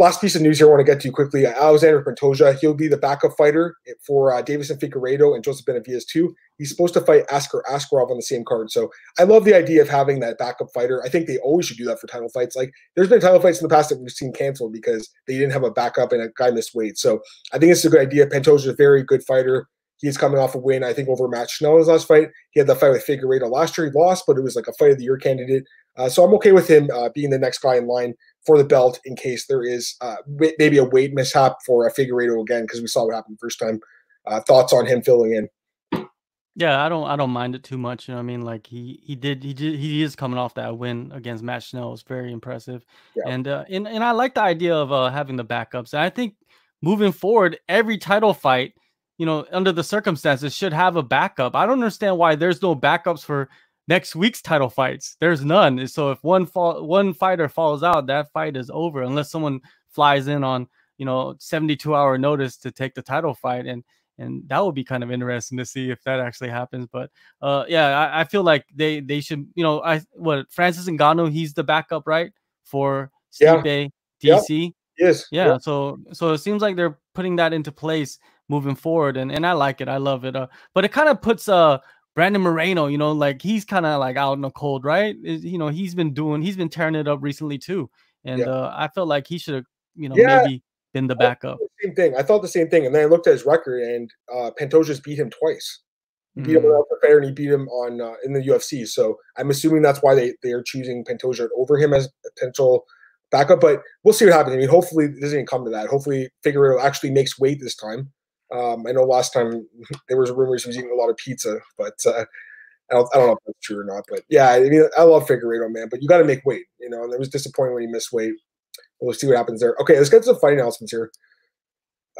Last piece of news here I want to get to you quickly. Alexander Pantoja, he'll be the backup fighter for uh, Deiveson Figueiredo and Joseph Benavidez too. He's supposed to fight Askar Askarov on the same card. So I love the idea of having that backup fighter. I think they always should do that for title fights. Like there's been title fights in the past that we've seen canceled because they didn't have a backup and a guy missed weight. So I think it's a good idea. Pantoja is a very good fighter. He's coming off a win, I think, over Matt Schnell in his last fight. He had the fight with Figueiredo last year. He lost, but it was like a fight of the year candidate. Uh, so I'm okay with him uh, being the next guy in line for the belt in case there is uh, maybe a weight mishap for a Figueiredo again because we saw what happened the first time. Uh, thoughts on him filling in? Yeah, I don't I don't mind it too much. You know, I mean, like he he did he did he is coming off that win against Matt Schnell. It's very impressive, yeah. and uh, and and I like the idea of uh, having the backups. And I think moving forward, every title fight, you know, under the circumstances, should have a backup. I don't understand why there's no backups for next week's title fights. There's none. So if one fall one fighter falls out, that fight is over unless someone flies in on you know 72 hour notice to take the title fight and and that would be kind of interesting to see if that actually happens. But uh, yeah, I, I, feel like they they should you know I what Francis Ngannou he's the backup right for Stipe yeah. DC. Yes. Yeah, yeah. So so it seems like they're putting that into place moving forward, and and I like it. I love it. Uh, but it kind of puts uh Brandon Moreno, you know, like he's kind of like out in the cold, right? You know, he's been doing, he's been tearing it up recently too, and yeah. uh, I felt like he should have, you know, yeah. maybe been the backup. The same thing. I thought the same thing, and then I looked at his record, and uh, Pantoja's beat him twice. He beat mm. him on fair, and he beat him on uh, in the UFC. So I'm assuming that's why they they are choosing Pantoja over him as potential backup. But we'll see what happens. I mean, hopefully it doesn't even come to that. Hopefully Figueiredo actually makes weight this time. Um, I know last time there was rumors he was eating a lot of pizza, but uh, I, don't, I don't know if that's true or not. But yeah, I mean, I love Figueiredo, man. But you got to make weight, you know. And it was disappointing when he missed weight. We'll see what happens there. Okay, let's get to some fight announcements here.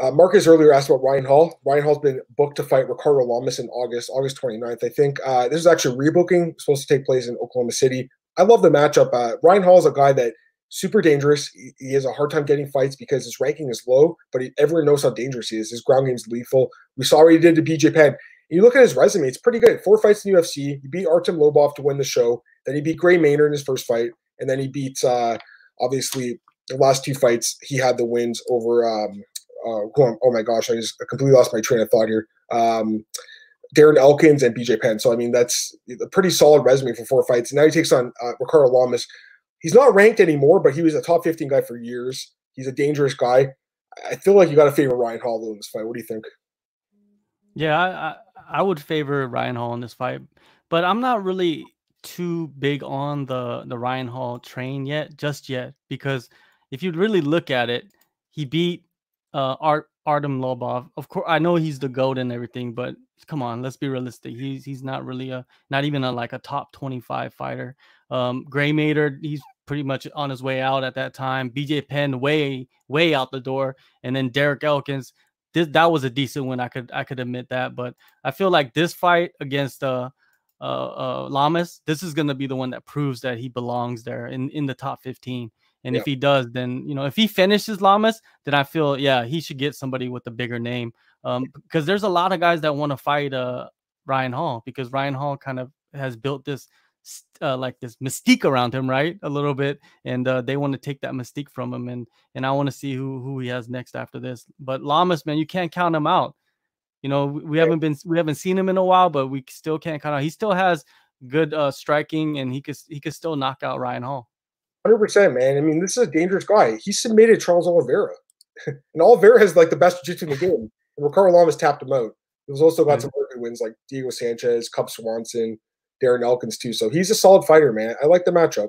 Uh, Marcus earlier asked about Ryan Hall. Ryan Hall's been booked to fight Ricardo Lamas in August, August 29th, I think. Uh, this is actually rebooking, supposed to take place in Oklahoma City. I love the matchup. Uh, Ryan Hall is a guy that super dangerous. He, has a hard time getting fights because his ranking is low, but he, everyone knows how dangerous he is. His ground game is lethal. We saw what he did to BJ Penn. And you look at his resume; it's pretty good. Four fights in UFC. He beat Artem Lobov to win the show. Then he beat Gray Maynard in his first fight, and then he beat uh, obviously the last two fights. He had the wins over um, uh, oh my gosh, I just completely lost my train of thought here. Um, Darren Elkins and BJ Penn. So I mean, that's a pretty solid resume for four fights. And now he takes on uh, Ricardo Lamas. He's not ranked anymore, but he was a top 15 guy for years. He's a dangerous guy. I feel like you got to favor Ryan Hall in this fight. What do you think? Yeah, I, I would favor Ryan Hall in this fight, but I'm not really too big on the the Ryan Hall train yet, just yet, because if you really look at it, he beat uh Art Artem Lobov. Of course, I know he's the goat and everything, but come on, let's be realistic. He's he's not really a not even a like a top 25 fighter. Um Gray Maynard, he's pretty much on his way out at that time. BJ Penn way way out the door, and then Derek Elkins. This that was a decent win. I could I could admit that, but I feel like this fight against uh uh, uh Lamas, this is gonna be the one that proves that he belongs there in in the top 15. And yeah. if he does, then you know, if he finishes Lamas, then I feel yeah, he should get somebody with a bigger name. Um, because there's a lot of guys that want to fight uh Ryan Hall because Ryan Hall kind of has built this uh, like this mystique around him, right? A little bit, and uh, they want to take that mystique from him, and and I want to see who who he has next after this. But Lamas, man, you can't count him out. You know, we haven't been we haven't seen him in a while, but we still can't count out. He still has good uh, striking, and he could he could still knock out Ryan Hall. Hundred percent, man. I mean, this is a dangerous guy. He submitted Charles Oliveira, and Oliveira has like the best jiu-jitsu in the game. And Ricardo Lamas tapped him out. He's also got some good wins like Diego Sanchez, Cub Swanson, Darren Elkins too. So he's a solid fighter, man. I like the matchup.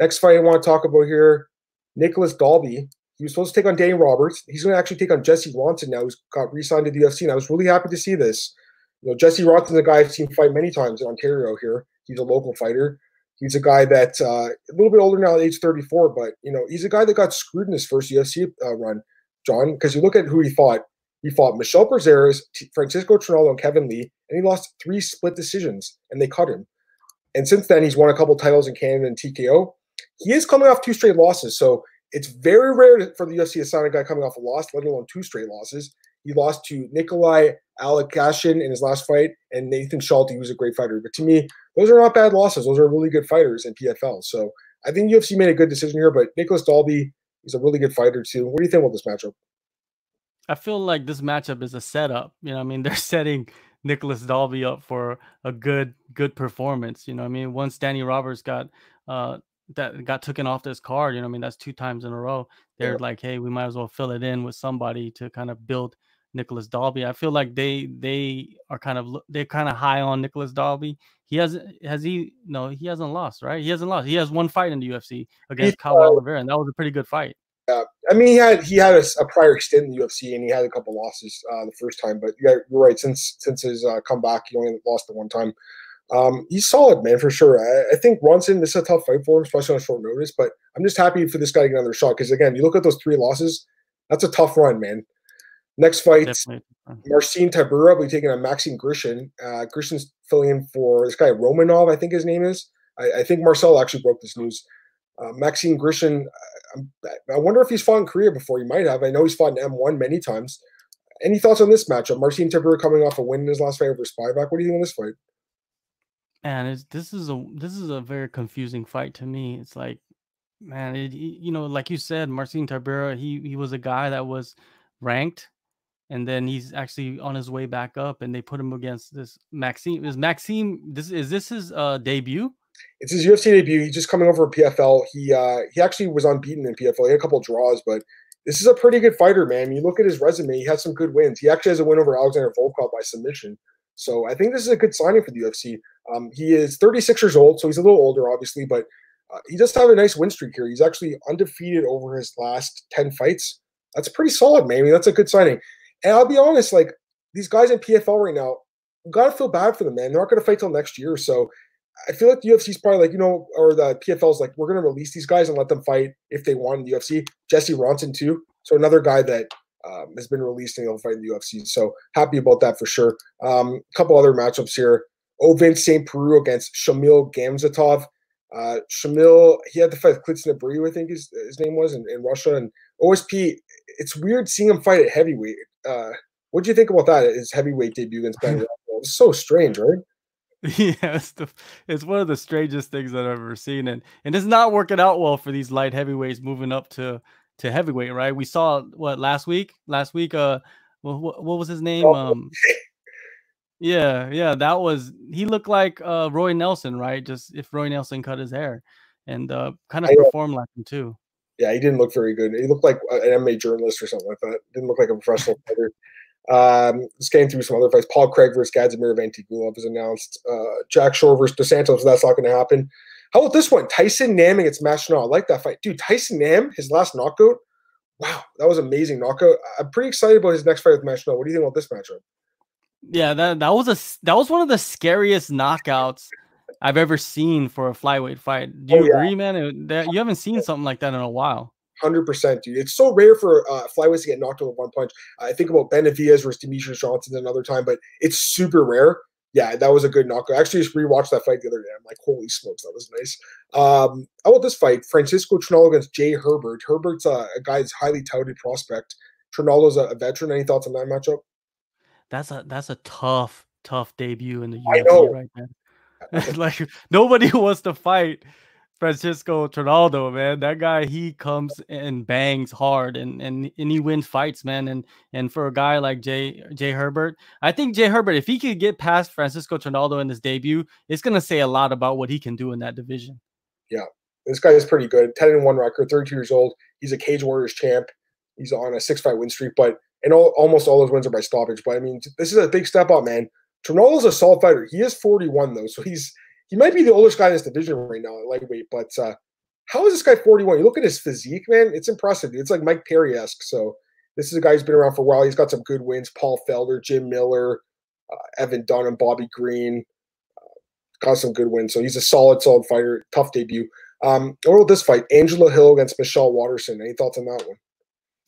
Next fight I want to talk about here, Nicolas Dalby. He was supposed to take on Danny Roberts. He's going to actually take on Jesse Ronson now, who's got re-signed to the UFC. And I was really happy to see this. You know, Jesse Ronson's a guy I've seen fight many times in Ontario here. He's a local fighter. He's a guy that's uh, a little bit older now, at age 34, but you know he's a guy that got screwed in his first UFC uh, run, John. Because you look at who he fought. He fought Michel Prazeres, Francisco Trinaldo, and Kevin Lee, and he lost three split decisions, and they cut him. And since then, he's won a couple titles in Canada and TKO. He is coming off two straight losses, so it's very rare for the UFC to sign a guy coming off a loss, let alone two straight losses. He lost to Nikolai Aleksakhin in his last fight, and Nathan Schulte, who's a great fighter. But to me, those are not bad losses. Those are really good fighters in PFL. So I think UFC made a good decision here. But Nicolas Dalby is a really good fighter too. What do you think about this matchup? I feel like this matchup is a setup. You know, I mean, they're setting Nicolas Dalby up for a good good performance. You know, I mean, once Danny Roberts got uh that got taken off this card, you know, I mean, that's two times in a row. They're yeah. like, hey, we might as well fill it in with somebody to kind of build Nicolas Dalby. I feel like they they are kind of they're kind of high on Nicolas Dalby. He hasn't has he no he hasn't lost right. He hasn't lost. He has one fight in the UFC against Kyle Oliveira, and that was a pretty good fight. Yeah, I mean he had he had a, a prior stint in the UFC, and he had a couple losses uh, the first time. But yeah, you're right. Since since his uh, comeback, he only lost the one time. Um, he's solid, man, for sure. I, I, think Ronson, this is a tough fight for him, especially on short notice. But I'm just happy for this guy to get another shot because again, you look at those three losses. That's a tough run, man. Next fight, Marcin Tybura will be taking on Maxim Grishin. Uh, Grishin's filling in for this guy Romanov, I think his name is. I, I think Marcel actually broke this news. Uh, Maxim Grishin, uh, I wonder if he's fought in Korea before. He might have. I know he's fought in M1 many times. Any thoughts on this matchup? Marcin Tybura coming off a win in his last fight over Spivak. What do you think of this fight? And this is a this is a very confusing fight to me. It's like, man, it, you know, like you said, Marcin Tybura, he he was a guy that was ranked and then he's actually on his way back up and they put him against this maxime is maxime this is this his uh debut it's his ufc debut. He's just coming over pfl he uh he actually was unbeaten in pfl he had a couple draws but this is a pretty good fighter man. You look at his resume he has some good wins. He actually has a win over alexander volkov by submission. So i think this is a good signing for the ufc um, he is 36 years old so he's a little older obviously but uh, he does have a nice win streak here. He's actually undefeated over his last 10 fights. That's pretty solid man. I mean, that's a good signing. And I'll be honest, like these guys in PFL right now, gotta feel bad for them, man. They're not gonna fight till next year. So I feel like the UFC's probably like, you know, or the PFL's like, we're gonna release these guys and let them fight if they want in the UFC. Jesse Ronson too. So another guy that um, has been released and he'll fight in the UFC. So happy about that for sure. A um, couple other matchups here. Ovince St. Preux against Shamil Gamzatov. Uh, Shamil, he had to fight Klidson Abreu, I think his, his name was, in, in Russia. And OSP, it's weird seeing him fight at heavyweight uh, what do you think about that? His heavyweight debut against Ben It's so strange, right? Yeah, it's, the, it's one of the strangest things that I've ever seen, and and it's not working out well for these light heavyweights moving up to to heavyweight, right? We saw what last week. Last week, uh, what, what was his name? Oh, um, yeah, yeah, that was he looked like uh Roy Nelson, right? Just if Roy Nelson cut his hair, and uh, kind of performed like him too. Yeah, he didn't look very good. He looked like an MMA journalist or something like that. Didn't look like a professional fighter. Um, getting through some other fights. Paul Craig versus Gadzhimurad Antigulov is announced. Uh, Jack Shore versus Dos Santos. That's not going to happen. How about this one? Tyson Nam against Matt I like that fight, dude. Tyson Nam, his last knockout. Wow, that was amazing knockout. I'm pretty excited about his next fight with Matt What do you think about this matchup? Yeah, that that was a that was one of the scariest knockouts I've ever seen for a flyweight fight. Do you oh, agree, yeah. man? That, you haven't seen something like that in a while. Hundred percent, dude. It's so rare for uh, flyweights to get knocked out with one punch. I think about Benavidez versus Demetrious Johnson another time, but it's super rare yeah, that was a good knockout. I actually just rewatched that fight the other day. I'm like, holy smokes, that was nice. Um, how about this fight? Francisco Trinaldo against Jai Herbert. Herbert's a, a guy who's highly touted prospect. Trinaldo's a, a veteran. Any thoughts on that matchup? That's a that's a tough, tough debut in the UFC right now. like nobody wants to fight Francisco Trinaldo, man. That guy, he comes and bangs hard and, and and he wins fights, man. And and for a guy like Jay Jai Herbert, I think Jai Herbert, if he could get past Francisco Trinaldo in his debut, it's gonna say a lot about what he can do in that division. Yeah, this guy is pretty good. 10 and 1 record, 32 years old. He's a Cage Warriors champ. He's on a six fight win streak, but and all, almost all those wins are by stoppage. But I mean, this is a big step up, man. Trinaldo's a solid fighter. He is 41 though, so he's he might be the oldest guy in this division right now at lightweight, but uh, how is this guy 41? You look at his physique, man, it's impressive. It's like Mike Perry esque. So this is a guy who's been around for a while. He's got some good wins. Paul Felder, Jim Miller, uh, Evan Dunham, Bobby Green. Uh, got some good wins. So he's a solid, solid fighter. Tough debut. Um, what about this fight? Angela Hill against Michelle Waterson. Any thoughts on that one?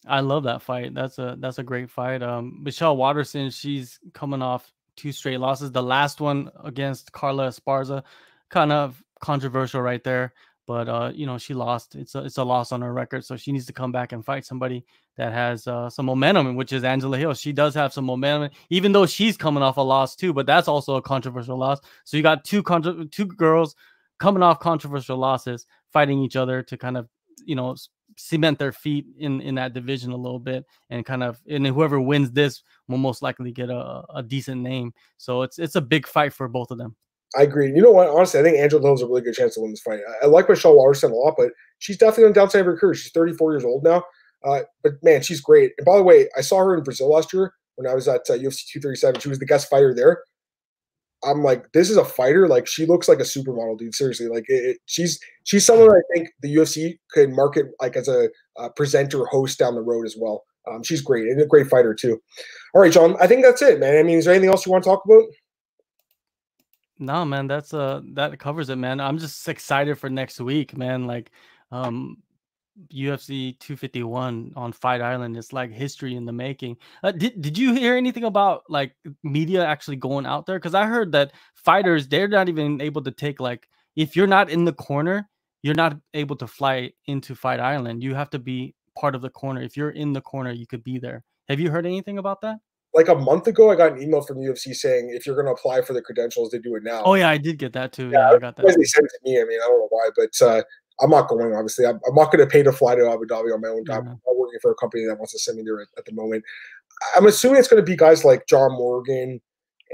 I love that fight. That's a that's a great fight. Um, Michelle Waterson, she's coming off two straight losses. The last one against Carla Esparza, kind of controversial right there. But uh, you know, she lost. It's a it's a loss on her record, so she needs to come back and fight somebody that has uh, some momentum, which is Angela Hill. She does have some momentum, even though she's coming off a loss too. But that's also a controversial loss. So you got two contra- two girls coming off controversial losses, fighting each other to kind of you know cement their feet in in that division a little bit and kind of and whoever wins this will most likely get a, a decent name so it's it's a big fight for both of them I agree. You know what? Honestly, I think Angela Hill has a really good chance to win this fight. I, I like Michelle Waterson a lot, but she's definitely on the downside of her career. She's 34 years old now. Uh, but man, she's great. And by the way, I saw her in Brazil last year when I was at uh, UFC 237. She was the guest fighter there. I'm like, this is a fighter. Like she looks like a supermodel, dude. Seriously, like it, it, she's she's someone I think the UFC could market like as a, a presenter host down the road as well. Um, she's great and a great fighter too. All right, John. I think that's it, man. I mean, is there anything else you want to talk about? No, man. That's uh that covers it, man. I'm just excited for next week, man. Like, um, UFC 251 on Fight Island is like history in the making. Uh, did did you hear anything about like media actually going out there? Because I heard that fighters they're not even able to take like if you're not in the corner, you're not able to fly into Fight Island. You have to be part of the corner. If you're in the corner, you could be there. Have you heard anything about that? Like a month ago, I got an email from UFC saying if you're going to apply for the credentials, they do it now. Oh yeah, I did get that too. Yeah, yeah I got that. They sent it to me. I mean, I don't know why, but uh, I'm not going. Obviously, I'm, I'm not going to pay to fly to Abu Dhabi on my own time. Mm-hmm. I'm not working for a company that wants to send me there at, at the moment. I'm assuming it's going to be guys like John Morgan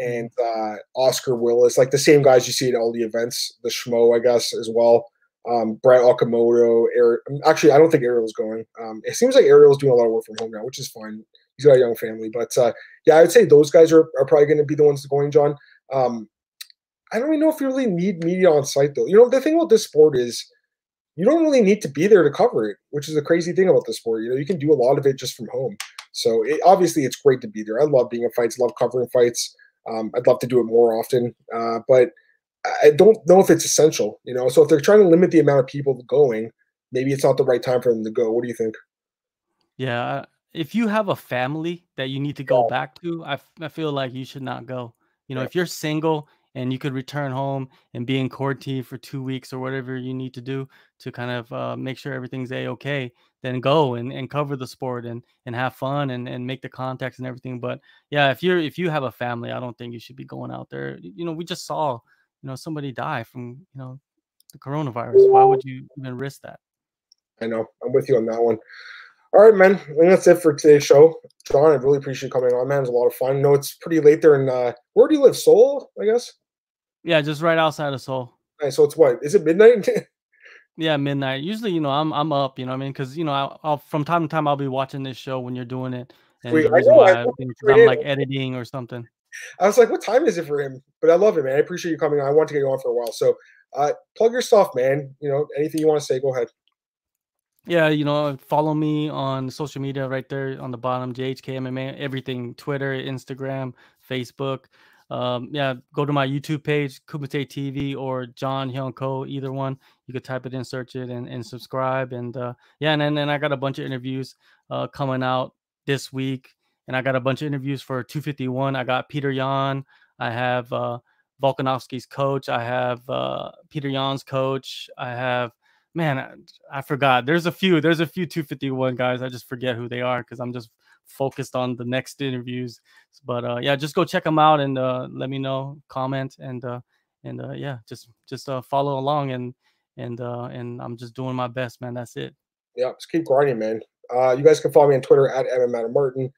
and uh, Oscar Willis, like the same guys you see at all the events, the Schmo, I guess, as well. Um, Brett Okamoto, Eric. Actually, I don't think Ariel's going. Um, it seems like Ariel's doing a lot of work from home now, which is fine. He's got a young family, but uh, yeah, I would say those guys are, are probably going to be the ones going. John, um, I don't even know if you really need media on site though. You know, the thing about this sport is you don't really need to be there to cover it, which is a crazy thing about the sport. You know, you can do a lot of it just from home. So it, obviously, it's great to be there. I love being in fights, love covering fights. Um, I'd love to do it more often, uh, but I don't know if it's essential. You know, so if they're trying to limit the amount of people going, maybe it's not the right time for them to go. What do you think? Yeah, if you have a family that you need to go yeah. back to, I, I feel like you should not go. You know, yeah. if you're single and you could return home and be in quarantine for two weeks or whatever you need to do to kind of uh, make sure everything's a okay then go and, and cover the sport and and have fun and, and make the contacts and everything but yeah if you're if you have a family i don't think you should be going out there you know we just saw you know somebody die from you know the coronavirus why would you even risk that i know i'm with you on that one All right, man. I think that's it for today's show. John, I really appreciate you coming on, man. It was a lot of fun. Know it's pretty late there in uh, where do you live? Seoul, I guess. Yeah, just right outside of Seoul. Nice. So it's what? Is it midnight? yeah, midnight. Usually, you know, I'm I'm up. You know, what I mean, because you know, I'll, I'll, from time to time I'll be watching this show when you're doing it, and the reason know, why I, I'm like editing or something. I was like, what time is it for him? But I love it, man. I appreciate you coming on. I want to get you on for a while. So uh, plug your stuff, man. You know, anything you want to say, go ahead. Yeah, you know, follow me on social media right there on the bottom, JHK MMA, everything Twitter, Instagram, Facebook. Um, yeah, go to my YouTube page, Kumite TV or John Hyon Ko, either one. You could type it in, search it, and, and subscribe. And uh, yeah, and then, I got a bunch of interviews uh, coming out this week and I got a bunch of interviews for 251. I got Petr Yan. I have uh, Volkanovski's coach. I have uh, Petr Yan's coach. I have man, I, I, forgot. There's a few. There's a few 251 guys. I just forget who they are because I'm just focused on the next interviews. But uh, yeah, just go check them out and uh, let me know, comment, and uh, and uh, yeah, just just uh, follow along and and uh, and I'm just doing my best, man. That's it. Yeah, just keep grinding, man. Uh, you guys can follow me on Twitter at MM Martin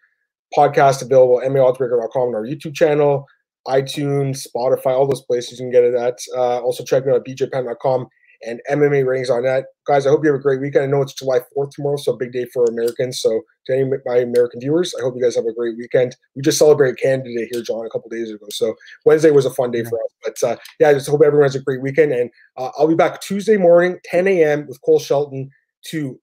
podcast available at MMAOddsBreaker.com and our YouTube channel, iTunes, Spotify, all those places you can get it at. Uh, also check me out at bjpenn.com and MMA ratings on that. Guys, I hope you have a great weekend. I know it's July 4th tomorrow, so big day for Americans. So to any of my American viewers, I hope you guys have a great weekend. We just celebrated Canada Day here, John, a couple days ago. So Wednesday was a fun day for us. But uh, yeah, I just hope everyone has a great weekend. And uh, I'll be back Tuesday morning, 10 a.m. with Cole Shelton to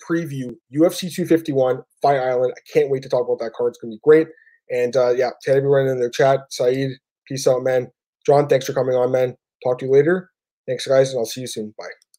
preview UFC 251 Fight Island. I can't wait to talk about that card. It's going to be great. And uh, yeah, to everyone in the chat, Saeed, peace out, man. John, thanks for coming on, man. Talk to you later. Thanks, guys, and I'll see you soon. Bye.